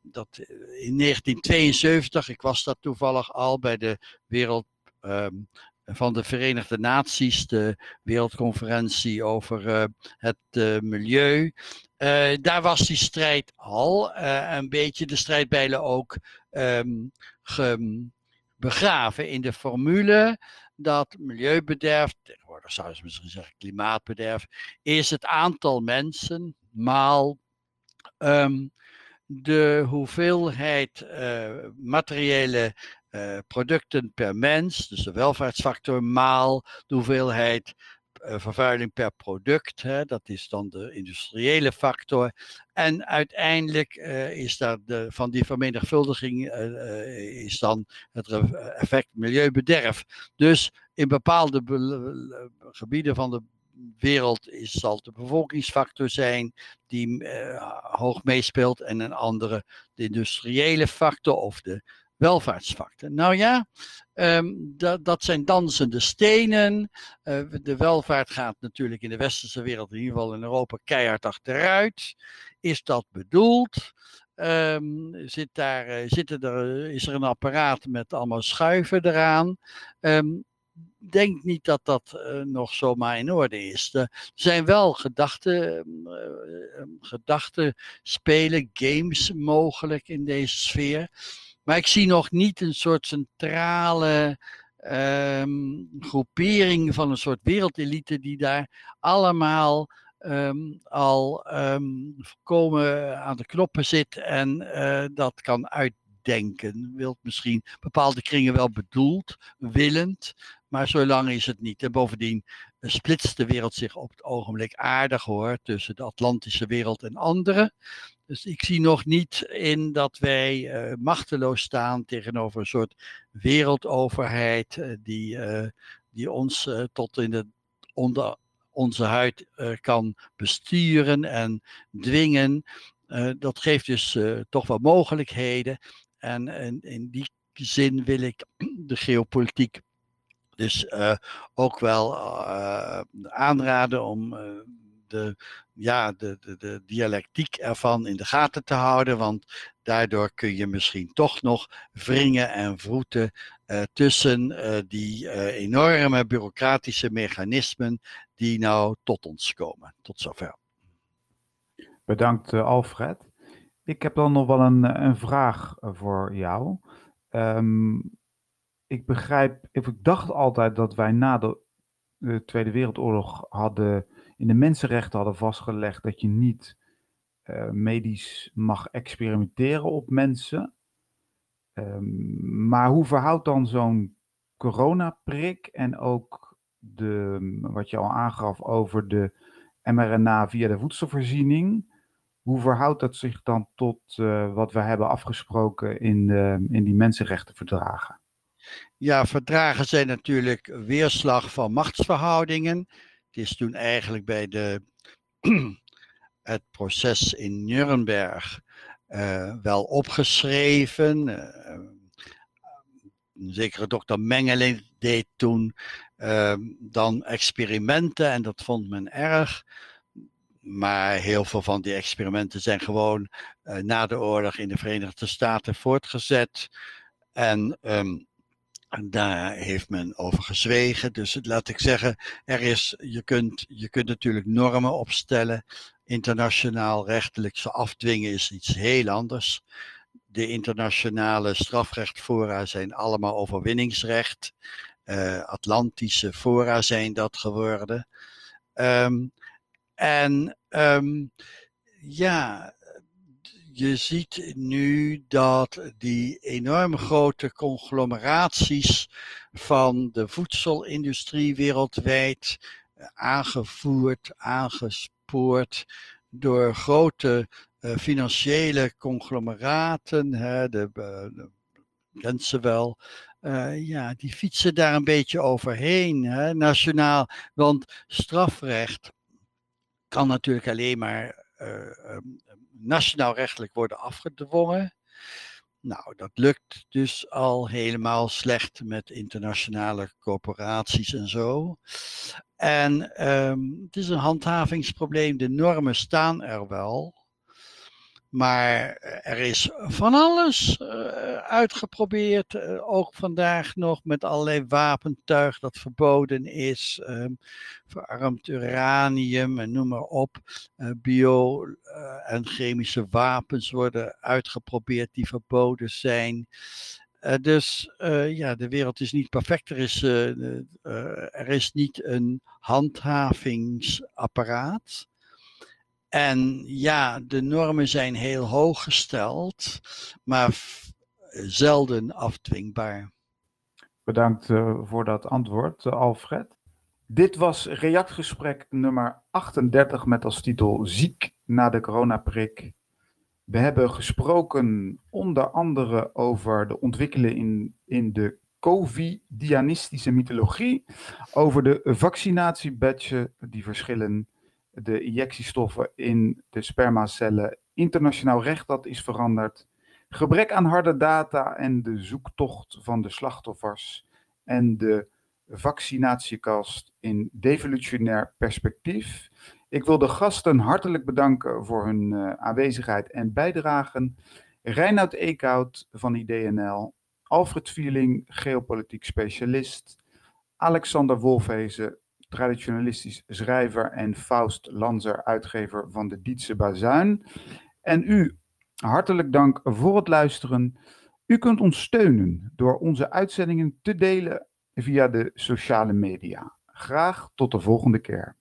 dat in 1972, ik was dat toevallig al bij de Wereld um, van de Verenigde Naties, de Wereldconferentie over uh, het uh, milieu. Daar was die strijd al, een beetje de strijdbijlen ook um, begraven in de formule dat milieubederf, dan zou je misschien zeggen klimaatbederf, is het aantal mensen maal ehm, de hoeveelheid materiële uh, producten per mens, dus de welvaartsfactor maal de hoeveelheid uh, vervuiling per product, hè, dat is dan de industriële factor. En uiteindelijk is daar de, van die vermenigvuldiging is dan het effect milieubederf. Dus in bepaalde gebieden van de wereld is, zal de bevolkingsfactor zijn die hoog meespeelt en een andere de industriële factor of de welvaartsfactor. Nou ja, um, dat, dat zijn dansende stenen. Uh, de welvaart gaat natuurlijk in de westerse wereld, in ieder geval in Europa, keihard achteruit. Is dat bedoeld? Um, zit daar, uh, zitten er, is er een apparaat met allemaal schuiven eraan? Um, denk niet dat dat uh, nog zomaar in orde is. Er zijn wel gedachten, uh, gedachten spelen, games mogelijk in deze sfeer. Maar ik zie nog niet een soort centrale um, groepering van een soort wereldelite die daar allemaal um, al um, volkomen aan de knoppen zit en uh, dat kan uitdenken. Wilt misschien bepaalde kringen wel bedoeld, willend, maar zo lang is het niet. En bovendien splitst de wereld zich op het ogenblik aardig hoor, tussen de Atlantische wereld en andere. Dus ik zie nog niet in dat wij uh, machteloos staan tegenover een soort wereldoverheid uh, die, uh, die ons tot in de onder onze huid kan besturen en dwingen. dat geeft dus toch wel mogelijkheden. En, en in die zin wil ik de geopolitiek dus ook wel aanraden om de, ja, de, de, de dialectiek ervan in de gaten te houden, want daardoor kun je misschien toch nog wringen en vroeten tussen die enorme bureaucratische mechanismen die nou tot ons komen. Tot zover. Bedankt Alfred. Ik heb dan nog wel een, een vraag voor jou. Um, ik begrijp, ik dacht altijd dat wij na de, Tweede Wereldoorlog hadden, in de mensenrechten hadden vastgelegd dat je niet uh, medisch mag experimenteren op mensen. Um, maar hoe verhoudt dan zo'n coronaprik en ook de, wat je al aangaf over de mRNA via de voedselvoorziening? Hoe verhoudt dat zich dan tot uh, wat we hebben afgesproken in, de, in die mensenrechtenverdragen? Ja, verdragen zijn natuurlijk weerslag van machtsverhoudingen. Het is toen eigenlijk bij de, het proces in Nuremberg uh, wel opgeschreven. Uh, zekere dokter Mengele deed toen uh, dan experimenten en dat vond men erg. Maar heel veel van die experimenten zijn gewoon na de oorlog in de Verenigde Staten voortgezet. En um, daar heeft men over gezwegen. Dus laat ik zeggen, er is, je, kunt, je kunt natuurlijk normen opstellen. Internationaal rechtelijk ze afdwingen is iets heel anders. De internationale strafrechtfora zijn allemaal overwinningsrecht. Uh, Atlantische fora zijn dat geworden. Um, en um, ja, je ziet nu dat die enorm grote conglomeraties van de voedselindustrie wereldwijd eh, aangevoerd, aangespoord door grote uh, financiële conglomeraten, hè, de, de mensen wel, ja, die fietsen daar een beetje overheen, hè, nationaal. Want strafrecht kan natuurlijk alleen maar nationaal rechtelijk worden afgedwongen. Nou, dat lukt dus al helemaal slecht met internationale corporaties en zo. En um, het is een handhavingsprobleem. De normen staan er wel. Maar er is van alles uh, uitgeprobeerd, uh, ook vandaag nog met allerlei wapentuig dat verboden is, um, verarmd uranium en noem maar op. Bio- en chemische wapens worden uitgeprobeerd die verboden zijn. Dus ja, de wereld is niet perfect. Er is, er is niet een handhavingsapparaat. En ja, de normen zijn heel hoog gesteld, maar zelden afdwingbaar. Bedankt voor dat antwoord, Alfred. Dit was reactgesprek nummer 38 met als titel Ziek na de coronaprik. We hebben gesproken onder andere over de ontwikkelingen in, in de Covidianistische mythologie, over de vaccinatiebadge die verschillen, de injectiestoffen in de spermacellen, internationaal recht dat is veranderd, gebrek aan harde data en de zoektocht van de slachtoffers en de vaccinatiekast in devolutionair perspectief. Ik wil de gasten hartelijk bedanken voor hun uh, aanwezigheid en bijdragen. Reinoud Eekhout van IDNL, Alfred Vierling, geopolitiek specialist, Alexander Wolfhezen, traditionalistisch schrijver en Faust Lanzer, uitgever van de Dietse Bazuin. En u, hartelijk dank voor het luisteren. U kunt ons steunen door onze uitzendingen te delen via de sociale media. Graag tot de volgende keer.